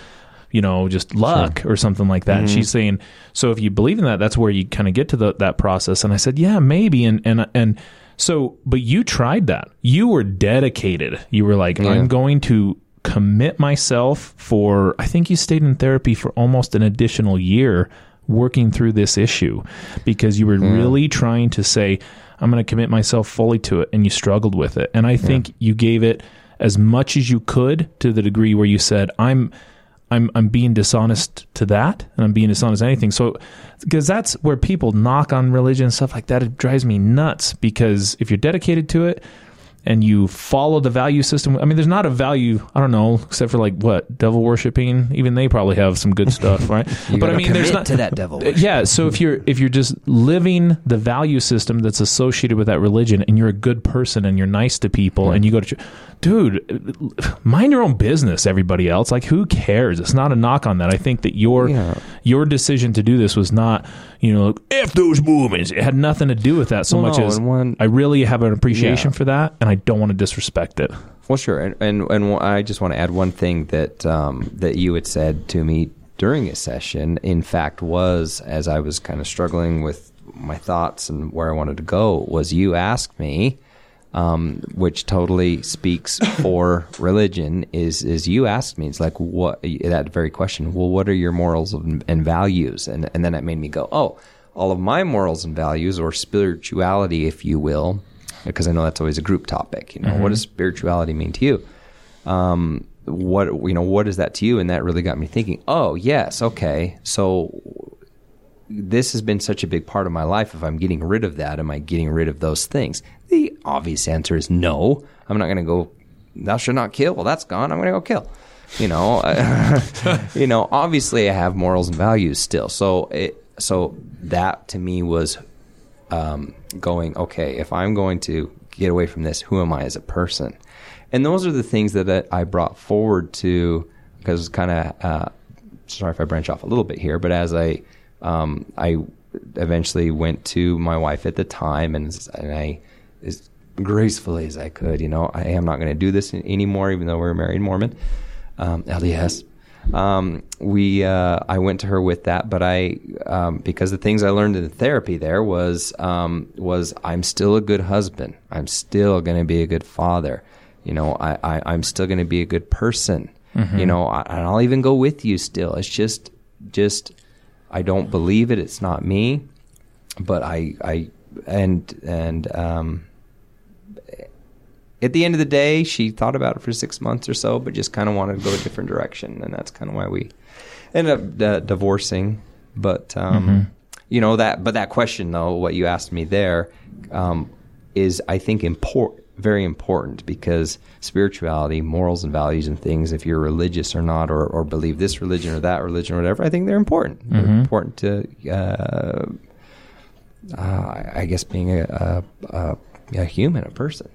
you know just luck or something like that. And she's mm-hmm. saying, so if you believe in that, that's where you kind of get to the, that process. And I said, yeah, maybe. And and and so, but you tried that. You were dedicated. You were like, I'm going to commit myself for. I think you stayed in therapy for almost an additional year working through this issue because you were really trying to say, I'm going to commit myself fully to it, and you struggled with it. And I think you gave it as much as you could to the degree where you said, I'm. I'm I'm being dishonest to that, and I'm being dishonest to anything. So, because that's where people knock on religion and stuff like that. It drives me nuts because if you're dedicated to it, and you follow the value system. I mean, there's not a value, I don't know, except for like what devil worshiping. Even they probably have some good stuff, right? but I mean, there's not to that devil worship. Yeah. So if you're if you're just living the value system that's associated with that religion, and you're a good person and you're nice to people, and you go to church, dude, mind your own business. Everybody else, like, who cares? It's not a knock on that. I think that your Yeah. your decision to do this was not, you know, if those movements. It had nothing to do with that so Well, much no, as one- I really have an appreciation Yeah. for that, and I don't want to disrespect it. Well, sure, and and, and I just want to add one thing that um, that you had said to me during a session. In fact, was as I was kind of struggling with my thoughts and where I wanted to go, was you asked me, um, which totally speaks for religion. Is is you asked me? It's like what that very question. Well, what are your morals and, and values? And and then it made me go, oh, all of my morals and values, or spirituality, if you will, because I know that's always a group topic. You know, what does spirituality mean to you? Um, what you know, what is that to you? And that really got me thinking. Oh, yes, okay. So this has been such a big part of my life. If I'm getting rid of that, am I getting rid of those things? The obvious answer is no. I'm not going to go. Thou shalt not kill. Well, that's gone. I'm going to go kill. You know, you know. Obviously, I have morals and values still. So, it, so that to me was um, going, okay, if I'm going to get away from this, who am I as a person? And those are the things that I brought forward to, because it's kind of, uh, sorry if I branch off a little bit here, but as I, um, I eventually went to my wife at the time and, and I, as gracefully as I could, you know, I am not going to do this anymore, even though we're married Mormon, um, LDS um, we uh, I went to her with that, but I um, because the things I learned in the therapy there was um, was I'm still a good husband. I'm still going to be a good father. You know, I, I I'm still going to be a good person. You know, I, and I'll even go with you still. It's just just I don't believe it. It's not me, but I I and and um, at the end of the day, she thought about it for six months or so, but just kind of wanted to go a different direction, and that's kind of why we ended up uh, divorcing. But um, you know that, but that question though, what you asked me there, um, is I think important, very important because spirituality, morals, and values and things, if you're religious or not, or, or believe this religion or that religion or whatever, I think they're important. They're important to, uh, uh, I guess, being a, a, a, a human, a person.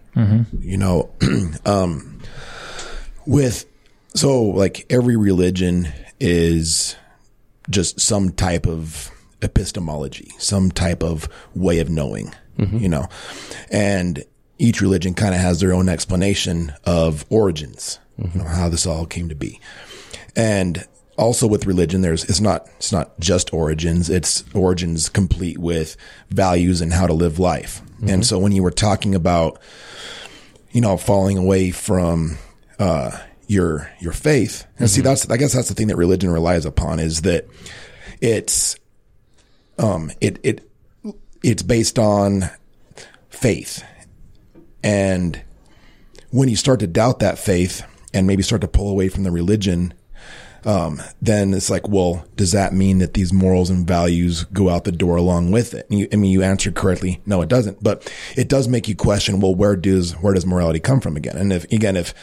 you know, um, with so like every religion is just some type of epistemology, some type of way of knowing, you know, and each religion kind of has their own explanation of origins, you know, how this all came to be. And also with religion, there's, it's not, it's not just origins. It's origins complete with values and how to live life. And so when you were talking about, you know, falling away from, uh, your, your faith. And see, that's, I guess that's the thing that religion relies upon is that it's, um, it, it, it's based on faith. And when you start to doubt that faith and maybe start to pull away from the religion, um, then it's like, well, does that mean that these morals and values go out the door along with it? You, I mean, you answered correctly. No, it doesn't, but it does make you question, well, where does, where does morality come from again? And if, again, if,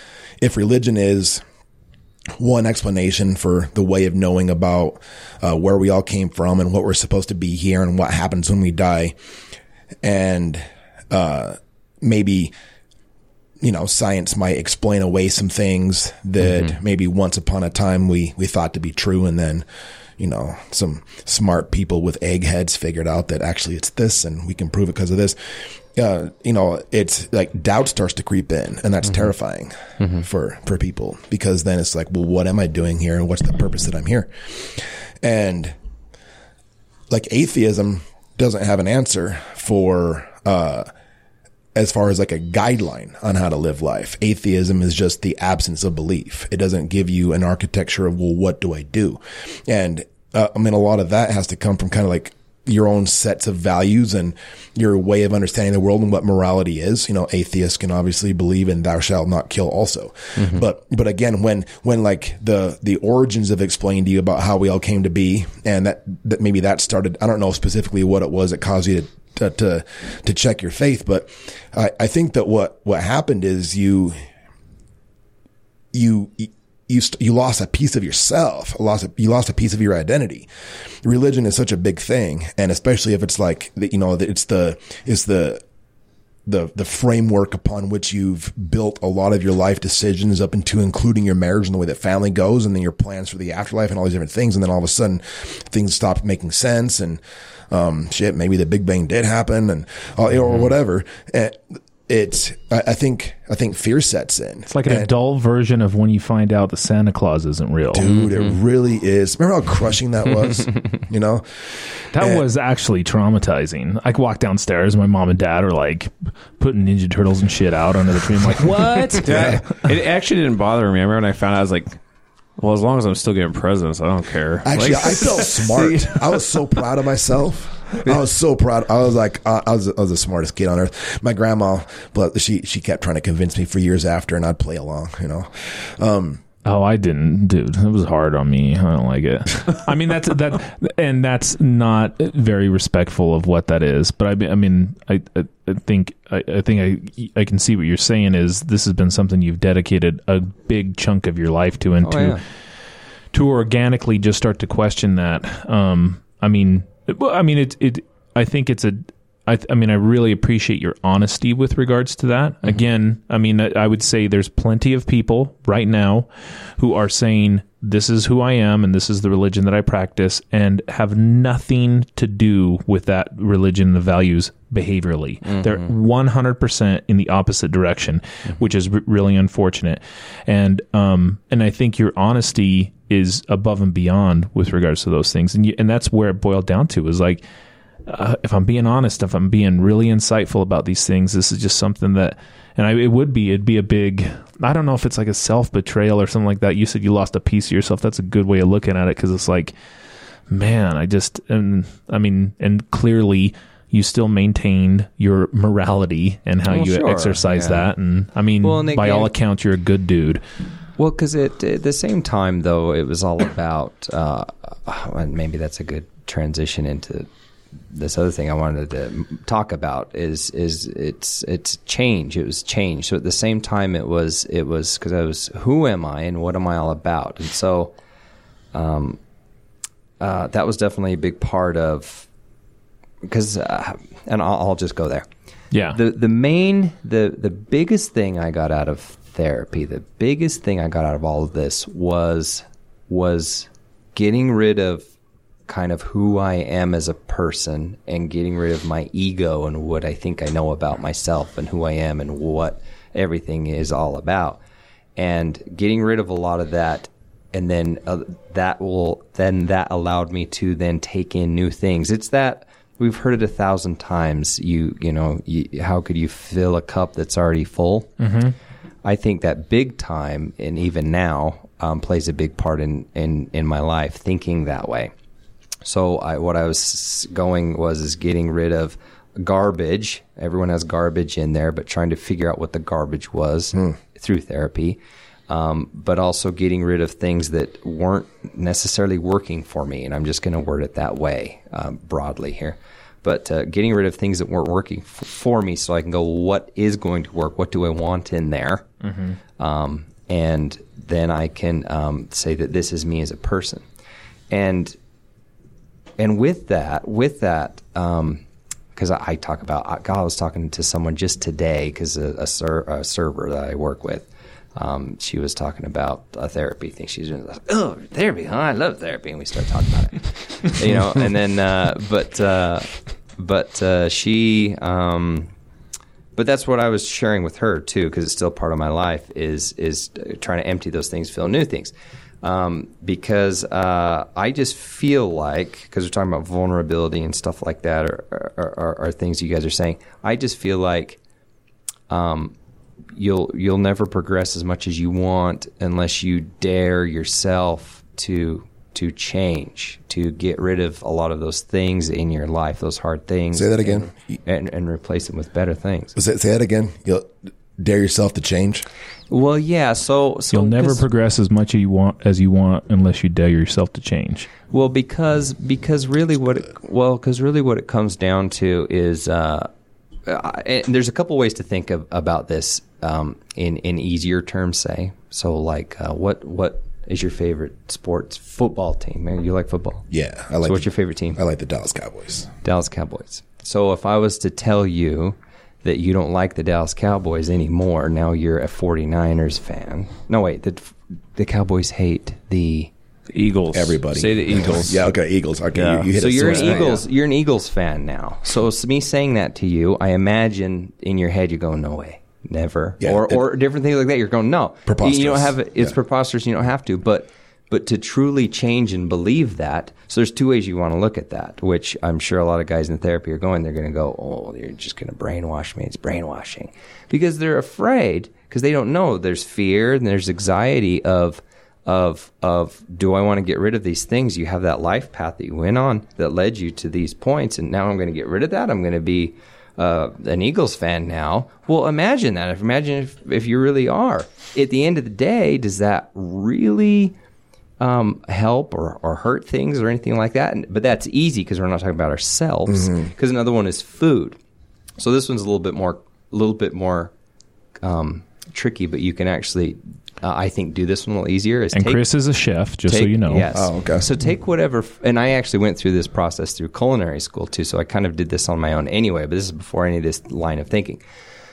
if religion is one explanation for the way of knowing about, uh, where we all came from and what we're supposed to be here and what happens when we die, and, uh, maybe, you know, science might explain away some things that maybe once upon a time we, we thought to be true. And then, you know, some smart people with eggheads figured out that actually it's this and we can prove it because of this. Uh, you know, it's like doubt starts to creep in and that's terrifying for, for people because then it's like, well, what am I doing here? And what's the purpose that I'm here? And like atheism doesn't have an answer for, uh, as far as like a guideline on how to live life. Atheism is just the absence of belief. It doesn't give you an architecture of, well, what do I do? And, uh, I mean, a lot of that has to come from kind of like your own sets of values and your way of understanding the world and what morality is. You know, atheists can obviously believe in thou shalt not kill also. But, but again, when, when like the, the origins of explained to you about how we all came to be and that, that maybe that started, I don't know specifically what it was that caused you to, to, to, to check your faith, but I, I think that what, what happened is you, you, you, you lost a piece of yourself, lost a, you lost a piece of your identity. Religion is such a big thing. And especially if it's like, you know, it's the, it's the, the, the framework upon which you've built a lot of your life decisions up into including your marriage and the way that family goes and then your plans for the afterlife and all these different things. And then all of a sudden things stop making sense and, um, shit, maybe the big bang did happen and, uh, or whatever. And it's, I, I think, I think fear sets in. It's like an adult version of when you find out that Santa Claus isn't real. Dude, it really is. Remember how crushing that was? you know? That And- was actually traumatizing. I walked downstairs, my mom and dad are like putting Ninja Turtles and shit out under the tree. I'm like, what? Yeah, it actually didn't bother me. I remember when I found out, I was like, well, as long as I'm still getting presents, I don't care. Actually, Like- I felt smart. I was so proud of myself. I was so proud. I was like, uh, I was, I was the smartest kid on earth. My grandma, but she, she kept trying to convince me for years after and I'd play along, you know? Um, Oh, I didn't, dude. It was hard on me. I don't like it. I mean, that's that, and that's not very respectful of what that is. But I, mean- I mean, I, I I think, I, I think I, I can see what you're saying. Is this has been something you've dedicated a big chunk of your life to, and Oh, to yeah. to organically just start to question that. Um, I mean, well, I mean, it, it, I think it's a, I, I mean, I really appreciate your honesty with regards to that. Mm-hmm. Again, I mean, I, I would say there's plenty of people right now who are saying, this is who I am and this is the religion that I practice and have nothing to do with that religion, the values behaviorally. Mm-hmm. They're 100% in the opposite direction, mm-hmm. which is r- really unfortunate. And, um, and I think your honesty is above and beyond with regards to those things. And you, and that's where it boiled down to is like, uh, if I'm being honest, if I'm being really insightful about these things, this is just something that, and I, it would be, it'd be a big, I don't know if it's like a self betrayal or something like that. You said you lost a piece of yourself. That's a good way of looking at it because it's like, man, I just, and I mean, and clearly you still maintained your morality and how Well, you sure, exercise yeah. that. And I mean, Well, and by all accounts, you're a good dude. Well, because at, at the same time, though, it was all about, uh, and maybe that's a good transition into this other thing I wanted to talk about is is it's it's change. It was change. So at the same time, it was it was because I was who am I and what am I all about, and so, um, uh, that was definitely a big part of because, uh, and I'll, I'll just go there Yeah. the the main the the biggest thing I got out of therapy, the biggest thing I got out of all of this was was getting rid of kind of who I am as a person and getting rid of my ego and what I think I know about myself and who I am and what everything is all about. And getting rid of a lot of that and then uh, that will then that allowed me to then take in new things. It's that we've heard it a thousand times. You you know you, how could you fill a cup that's already full? Mm-hmm. I think that big time and even now um, plays a big part in, in in my life thinking that way. So I, what I was going was is getting rid of garbage. Everyone has garbage in there, but trying to figure out what the garbage was through therapy. Um, but also getting rid of things that weren't necessarily working for me, and I'm just going to word it that way um, broadly here. But uh, getting rid of things that weren't working f- for me, so I can go, what is going to work? What do I want in there? Um, and then I can um, say that this is me as a person. And and with that, with that, because I, I talk about, I, God, I was talking to someone just today because a, a, ser- a server that I work with, um, she was talking about a therapy thing. She's doing, like, oh, therapy, huh? I love therapy, and we start talking about it, you know. And then, uh, but uh, but uh, she, um, but that's what I was sharing with her too, because it's still part of my life. Is is trying to empty those things, fill new things um, because uh, I just feel like because we're talking about vulnerability and stuff like that, or, or, or, or things you guys are saying. I just feel like um, you'll you'll never progress as much as you want unless you dare yourself to to change, to get rid of a lot of those things in your life, those hard things. Say that again. And, and replace them with better things. Say, say that again. You'll dare yourself to change. Well, yeah. So, so You'll never progress as much as you want as you want unless you dare yourself to change. Well, because because really what it, well because really what it comes down to is uh, uh, and there's a couple ways to think of, about this um, in in easier terms. Say so, like uh, what what is your favorite sports football team? Man, you like football? Yeah, I like. So what's the- your favorite team? I like the Dallas Cowboys. Dallas Cowboys. So if I was to tell you that you don't like the Dallas Cowboys anymore, now you're a 49ers fan. No, wait, the the Cowboys hate the Eagles. Everybody. Say the Eagles. Yeah. Okay. Eagles. Okay. Yeah. You, you hit so you're an sore spot. Eagles. You're an Eagles fan now. So it's me saying that to you, I imagine in your head you're going, "No way, never," Yeah, or it- or different things like that. You're going, "No, Preposterous. You don't have. It's Yeah. preposterous. You don't have to." But but to truly change and believe that, so there's two ways you want to look at that. Which I'm sure a lot of guys in therapy are going. They're going to go, "Oh, you're just going to brainwash me." It's brainwashing because they're afraid because they don't know. There's fear and there's anxiety of of of do I want to get rid of these things? You have that life path that you went on that led you to these points, and now I'm going to get rid of that. I'm going to be uh, an Eagles fan now. Well, imagine that. If imagine if, if you really are. At the end of the day, does that really um, help or, or hurt things or anything like that? And, but that's easy because we're not talking about ourselves. Because another one is food. So this one's a little bit more, a little bit more um, tricky, but you can actually, uh, I think, do this one a little easier. Is And take- Chris is a chef, just so you know. Yes. Oh, okay. So take whatever, and I actually went through this process through culinary school too. So I kind of did this on my own anyway. But this is before any of this line of thinking.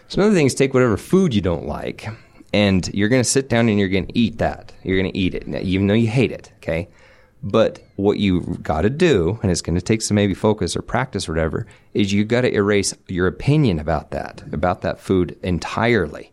So another thing is take whatever food you don't like, and you're going to sit down and you're going to eat that. You're going to eat it, even though you hate it. Okay. But what you got to do, and it's going to take some maybe focus or practice or whatever, is you got to erase your opinion about that, about that food entirely.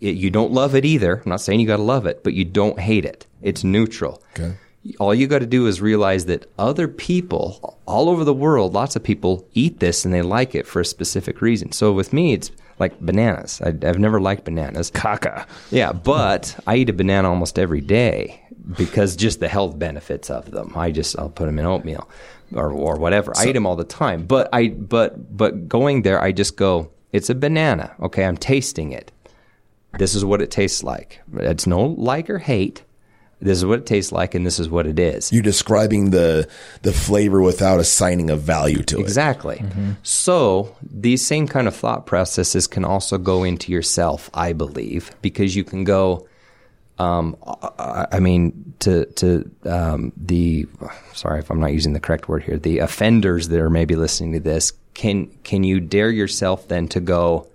It- you don't love it either. I'm not saying you got to love it, but you don't hate it. It's neutral. Okay. All you got to do is realize that other people all over the world, lots of people eat this and they like it for a specific reason. So with me, it's like bananas. I, I've never liked bananas. Caca. Yeah, but I eat a banana almost every day because just the health benefits of them. I just I'll put them in oatmeal or or whatever. I eat them all the time. But I but but going there, I just go. It's a banana. Okay, I'm tasting it. This is what it tastes like. It's no like or hate. This is what it tastes like, and this is what it is. You're describing the the flavor without assigning a value to it. Exactly. So these same kind of thought processes can also go into yourself, I believe, because you can go. Um, I, I mean, to to um, the sorry if I'm not using the correct word here. The offenders that are maybe listening to this, can can you dare yourself then to go?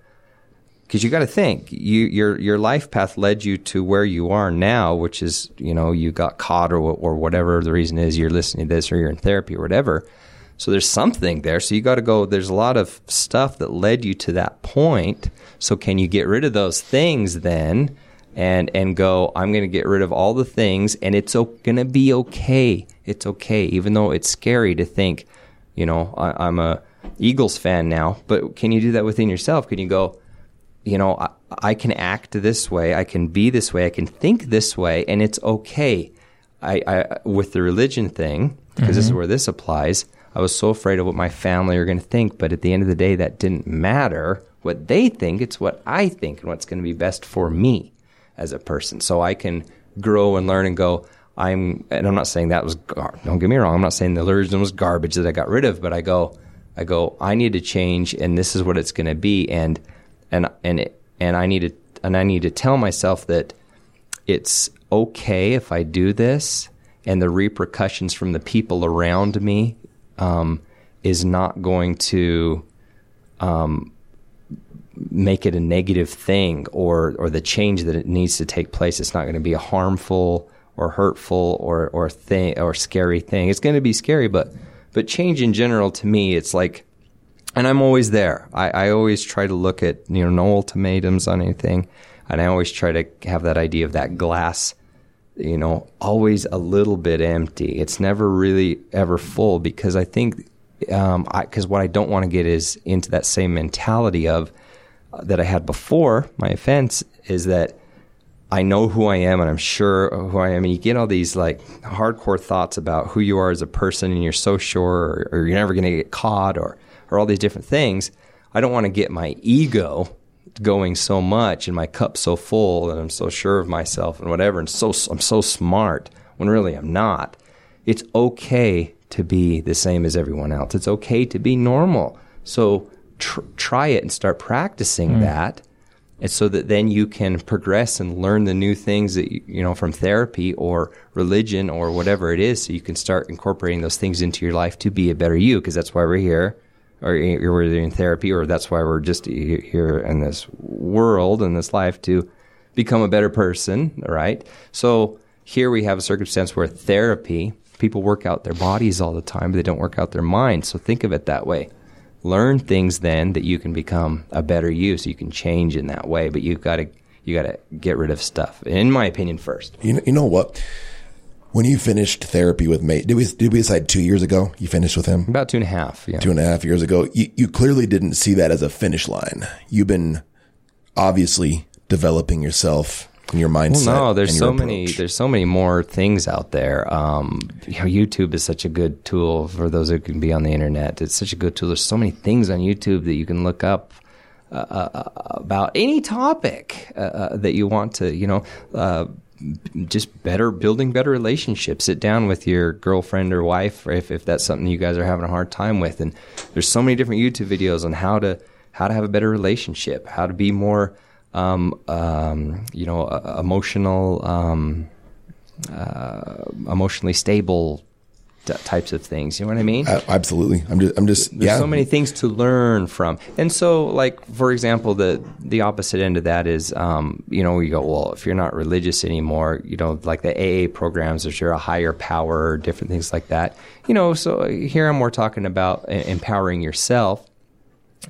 Because you got to think, you your your life path led you to where you are now, which is you know you got caught or or whatever the reason is you're listening to this or you're in therapy or whatever. So there's something there. So you got to go. There's a lot of stuff that led you to that point. So can you get rid of those things then, and and go? I'm going to get rid of all the things, and it's going to be okay. It's okay, even though it's scary to think. You know, I, I'm a Eagles fan now, but can you do that within yourself? Can you go? You know, I, I can act this way, I can be this way, I can think this way, and it's okay. I, I with the religion thing, because this is mm-hmm. where this applies. I was so afraid of what my family are going to think, but at the end of the day, that didn't matter. What they think, it's what I think, and what's going to be best for me as a person. So I can grow and learn and go. I'm, and I'm not saying that was. Gar- don't get me wrong. I'm not saying the religion was garbage that I got rid of, but I go. I go. I need to change, and this is what it's going to be, and and and and I need to and I need to tell myself that it's okay if I do this, and the repercussions from the people around me um, is not going to um, make it a negative thing, or or the change that it needs to take place. It's not going to be a harmful or hurtful or or thing or scary thing. It's going to be scary, but but change in general to me, it's like and I'm always there. I, I always try to look at you know no ultimatums on anything, and I always try to have that idea of that glass, you know, always a little bit empty. It's never really ever full because I think um, because what I don't want to get is into that same mentality of uh, that I had before my offense is that I know who I am and I'm sure who I am. And you get all these like hardcore thoughts about who you are as a person and you're so sure or, or you're never going to get caught or, or all these different things. I don't want to get my ego going so much and my cup so full and I'm so sure of myself and whatever and so I'm so smart when really I'm not. It's okay to be the same as everyone else. It's okay to be normal. So tr- try it and start practicing hmm. that and so that then you can progress and learn the new things that you, you know from therapy or religion or whatever it is so you can start incorporating those things into your life to be a better you because that's why we're here or whether in therapy or that's why we're just here in this world in this life to become a better person right? So here we have a circumstance where therapy people work out their bodies all the time but they don't work out their minds. So think of it that way. Learn things then that you can become a better you so you can change in that way. But you've got to you got to get rid of stuff in my opinion first. You know, you know what? When you finished therapy with Mace, did we did we decide two years ago you finished with him? about two and a half yeah Two and a half years ago. You, you clearly didn't see that as a finish line. You've been obviously developing yourself and your mindset. Well, no, there's so your many. There's so many more things out there. Um, you know, YouTube is such a good tool for those who can be on the internet. It's such a good tool. There's so many things on YouTube that you can look up uh, uh, about any topic uh, uh, that you want to. You know. Uh, just better building better relationships. Sit down with your girlfriend or wife, or if, if that's something you guys are having a hard time with. And there's so many different YouTube videos on how to how to have a better relationship, how to be more um, um, you know, uh, emotional, um, uh, emotionally stable t- types of things. You know what I mean? A- absolutely. I'm just. I'm just. There's yeah. so many things to learn from, and so, like for example, the the opposite end of that is, um, you know, you go, well, if you're not religious anymore, you know, like the AA programs, if you're a higher power, different things like that, you know. So here I'm more talking about empowering yourself,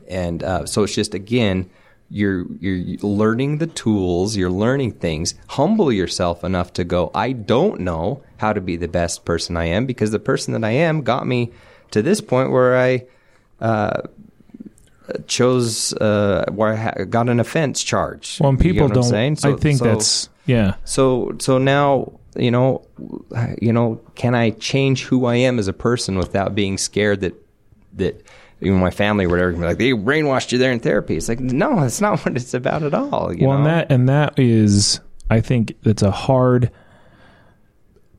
and uh, so it's just again. You're you're learning the tools. You're learning things. Humble yourself enough to go. I don't know how to be the best person I am because the person that I am got me to this point where I uh, chose uh, where I ha- got an offense charge. Well, You people what I'm don't. So- I think so- that's yeah. so. So now you know, you know, can I change who I am as a person without being scared that that even my family or whatever can be like they brainwashed you there in therapy? It's like no, that's not what it's about at all. You well, know? and that and that is, I think that's a hard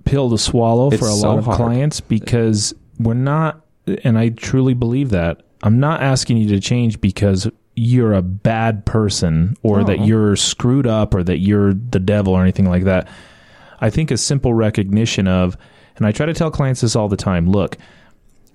pill to swallow for a so lot of hard. clients because we're not, and I truly believe that. I'm not asking you to change because you're a bad person or that you're screwed up or that you're the devil or anything like that. I think a simple recognition of, and I try to tell clients this all the time look,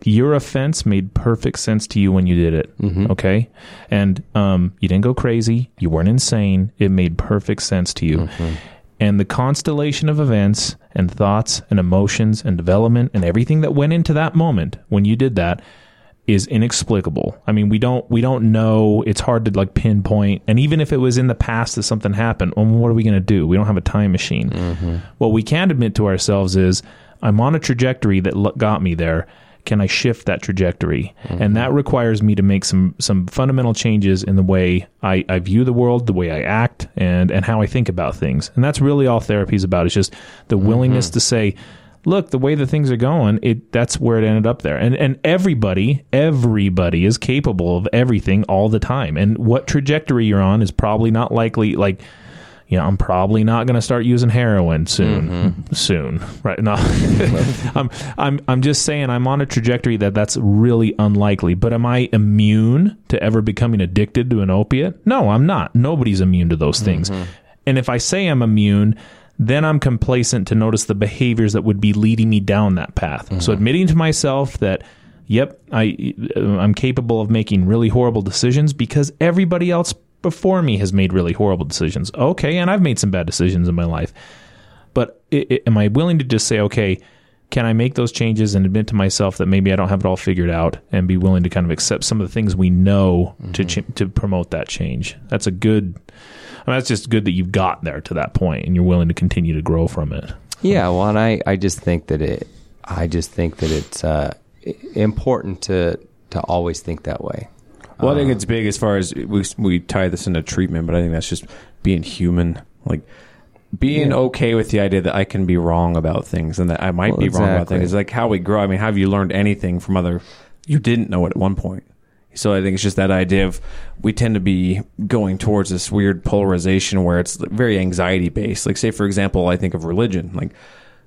your offense made perfect sense to you when you did it. Mm-hmm. Okay. And um, you didn't go crazy. You weren't insane. It made perfect sense to you. Mm-hmm. And the constellation of events and thoughts and emotions and development and everything that went into that moment when you did that is inexplicable. I mean, we don't we don't know. It's hard to like pinpoint. And even if it was in the past that something happened, well, what are we going to do? We don't have a time machine. What we can admit to ourselves is, I'm on a trajectory that l- got me there. Can I shift that trajectory? And mm-hmm. that requires me to make some some fundamental changes in the way I, I view the world, the way I act, and and how I think about things. And that's really all therapy is about. It's just the mm-hmm. willingness to say, look, the way that things are going, it that's where it ended up there. And and everybody, everybody is capable of everything all the time. And what trajectory you're on is probably not likely like you know, I'm probably not going to start using heroin soon. Mm-hmm. Soon, right? No, I'm, I'm, I'm just saying I'm on a trajectory that that's really unlikely. But am I immune to ever becoming addicted to an opiate? No, I'm not. Nobody's immune to those things. Mm-hmm. And if I say I'm immune, then I'm complacent to notice the behaviors that would be leading me down that path. So mm-hmm. admitting to myself that yep, I I'm capable of making really horrible decisions because everybody else before me has made really horrible decisions. Okay, and I've made some bad decisions in my life. But i i am I willing to just say, okay, can I make those changes and admit to myself that maybe I don't have it all figured out, and be willing to kind of accept some of the things we know to ch- to promote that change? That's a good. I mean, that's just good that you've got there to that point, and you're willing to continue to grow from it. Yeah, well, and I, I just think that it, I just think that it's uh, important to to always think that way. Well, I think it's um, big as far as we we tie this into treatment, but I think that's just being human. Like being okay with the idea that I can be wrong about things and that I might Well, be wrong about exactly. things. It's like how we grow. I mean, have you learned anything from other? You didn't know it at one point. So I think it's just that idea of we tend to be going towards this weird polarization where it's very anxiety based. Like say for example, I think of religion. Like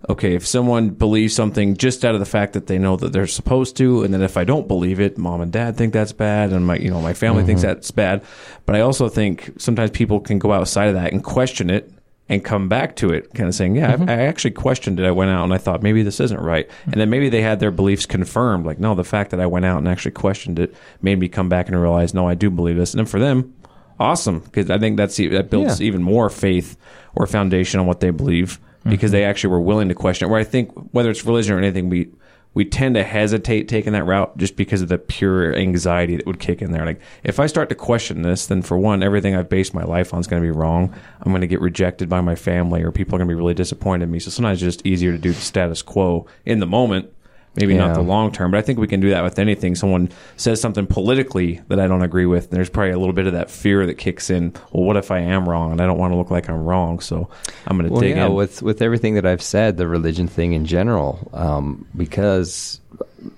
okay, if someone believes something just out of the fact that they know that they're supposed to, and then if I don't believe it, mom and dad think that's bad, and my you know my family thinks mm-hmm. that's bad. But I also think sometimes people can go outside of that and question it and come back to it, kind of saying, "Yeah, I, I actually questioned it. I went out and I thought maybe this isn't right," and then maybe they had their beliefs confirmed. Like, no, the fact that I went out and actually questioned it made me come back and realize, no, I do believe this. And then for them, awesome, because I think that's that builds Yeah. even more faith or foundation on what they believe because they mm-hmm. actually were willing to question it. Where I think whether it's religion or anything, we we tend to hesitate taking that route just because of the pure anxiety that would kick in there. Like if I start to question this, then for one, everything I've based my life on is going to be wrong. I'm going to get rejected by my family, or people are going to be really disappointed in me. So sometimes it's just easier to do the status quo in the moment. Maybe not the long term, but I think we can do that with anything. Someone says something politically that I don't agree with. And there's probably a little bit of that fear that kicks in. Well, what if I am wrong? And I don't want to look like I'm wrong. So I'm going to Well, dig yeah, in. with with everything that I've said, the religion thing in general, um, because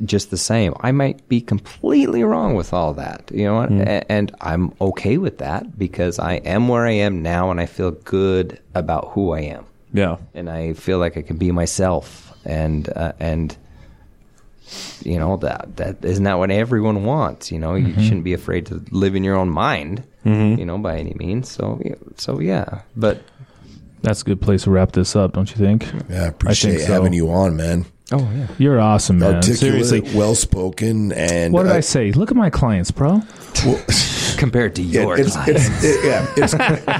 just the same, I might be completely wrong with all that, you know, a- and I'm okay with that because I am where I am now, and I feel good about who I am, yeah. and I feel like I can be myself, and uh, and you know that that isn't that what everyone wants, you know. You shouldn't be afraid to live in your own mind, you know, by any means. So yeah, so yeah, but That's a good place to wrap this up, don't you think? Yeah, I appreciate so. having you on, man. oh yeah. You're awesome, man. Articulate, Seriously. well spoken, and What did uh, I say? Look at my clients, bro. well, compared to yeah, your it's, clients. it's, it- yeah, it's,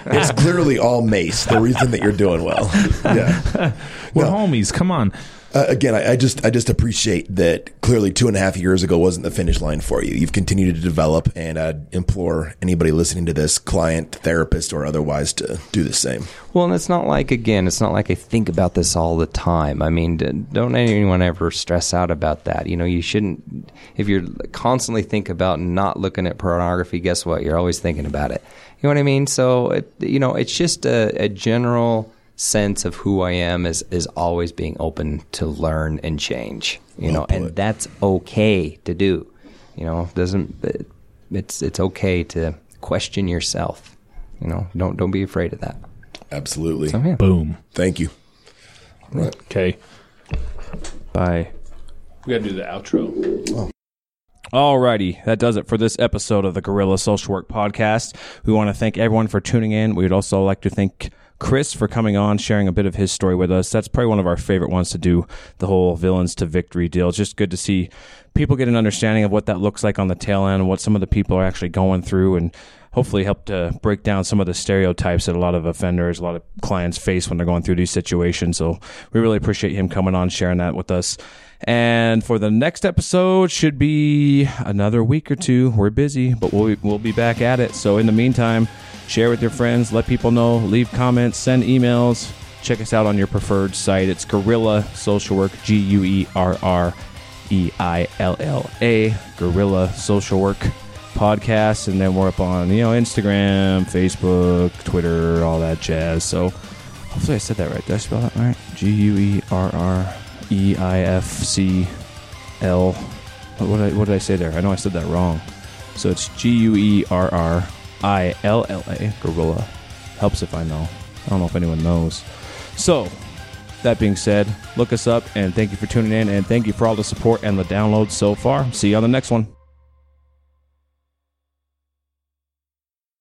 it's clearly all Mace. The reason that you're doing well. Yeah. We're No. homies. Come on. Uh, again, I, I just I just appreciate that. Clearly, two and a half years ago wasn't the finish line for you. You've continued to develop, and I implore anybody listening to this, client, therapist, or otherwise, to do the same. Well, and it's not like again, it's not like I think about this all the time. I mean, don't anyone ever stress out about that. You know, you shouldn't. If you're constantly think about not looking at pornography, guess what? You're always thinking about it. You know what I mean? So, it, you know, it's just a, a general sense of who I am is is always being open to learn and change. You Well know, and that's okay to do. You know, doesn't it, it's it's okay to question yourself. You know, don't don't be afraid of that. Absolutely. So, yeah. Boom. Thank you. Right. Okay. Bye. We got to do the outro. Oh. Alrighty, that does it for this episode of the Guerrilla Social Work Podcast. We want to thank everyone for tuning in. We would also like to thank Chris for coming on, sharing a bit of his story with us. That's probably one of our favorite ones to do, the whole villains to victory deal. It's just good to see people get an understanding of what that looks like on the tail end what some of the people are actually going through and hopefully help to break down some of the stereotypes that a lot of offenders, a lot of clients face when they're going through these situations. So we really appreciate him coming on, sharing that with us. And for the next episode, should be another week or two. We're busy, but we'll we'll be back at it. So in the meantime, share with your friends, let people know, leave comments, send emails. Check us out on your preferred site. It's Guerrilla Social Work, G U E R R E I L L A, Guerrilla Social Work podcast, and then we're up on you know Instagram, Facebook, Twitter, all that jazz. So hopefully I said that right. Did I spell that right? G U E R R E I F C L. What, did I, what did I say there? I know I said that wrong. So it's G U E R R I L L A, Guerrilla. Uh, helps if I know. I don't know if anyone knows. So, that being said, look us up and thank you for tuning in and thank you for all the support and the downloads so far. See you on the next one.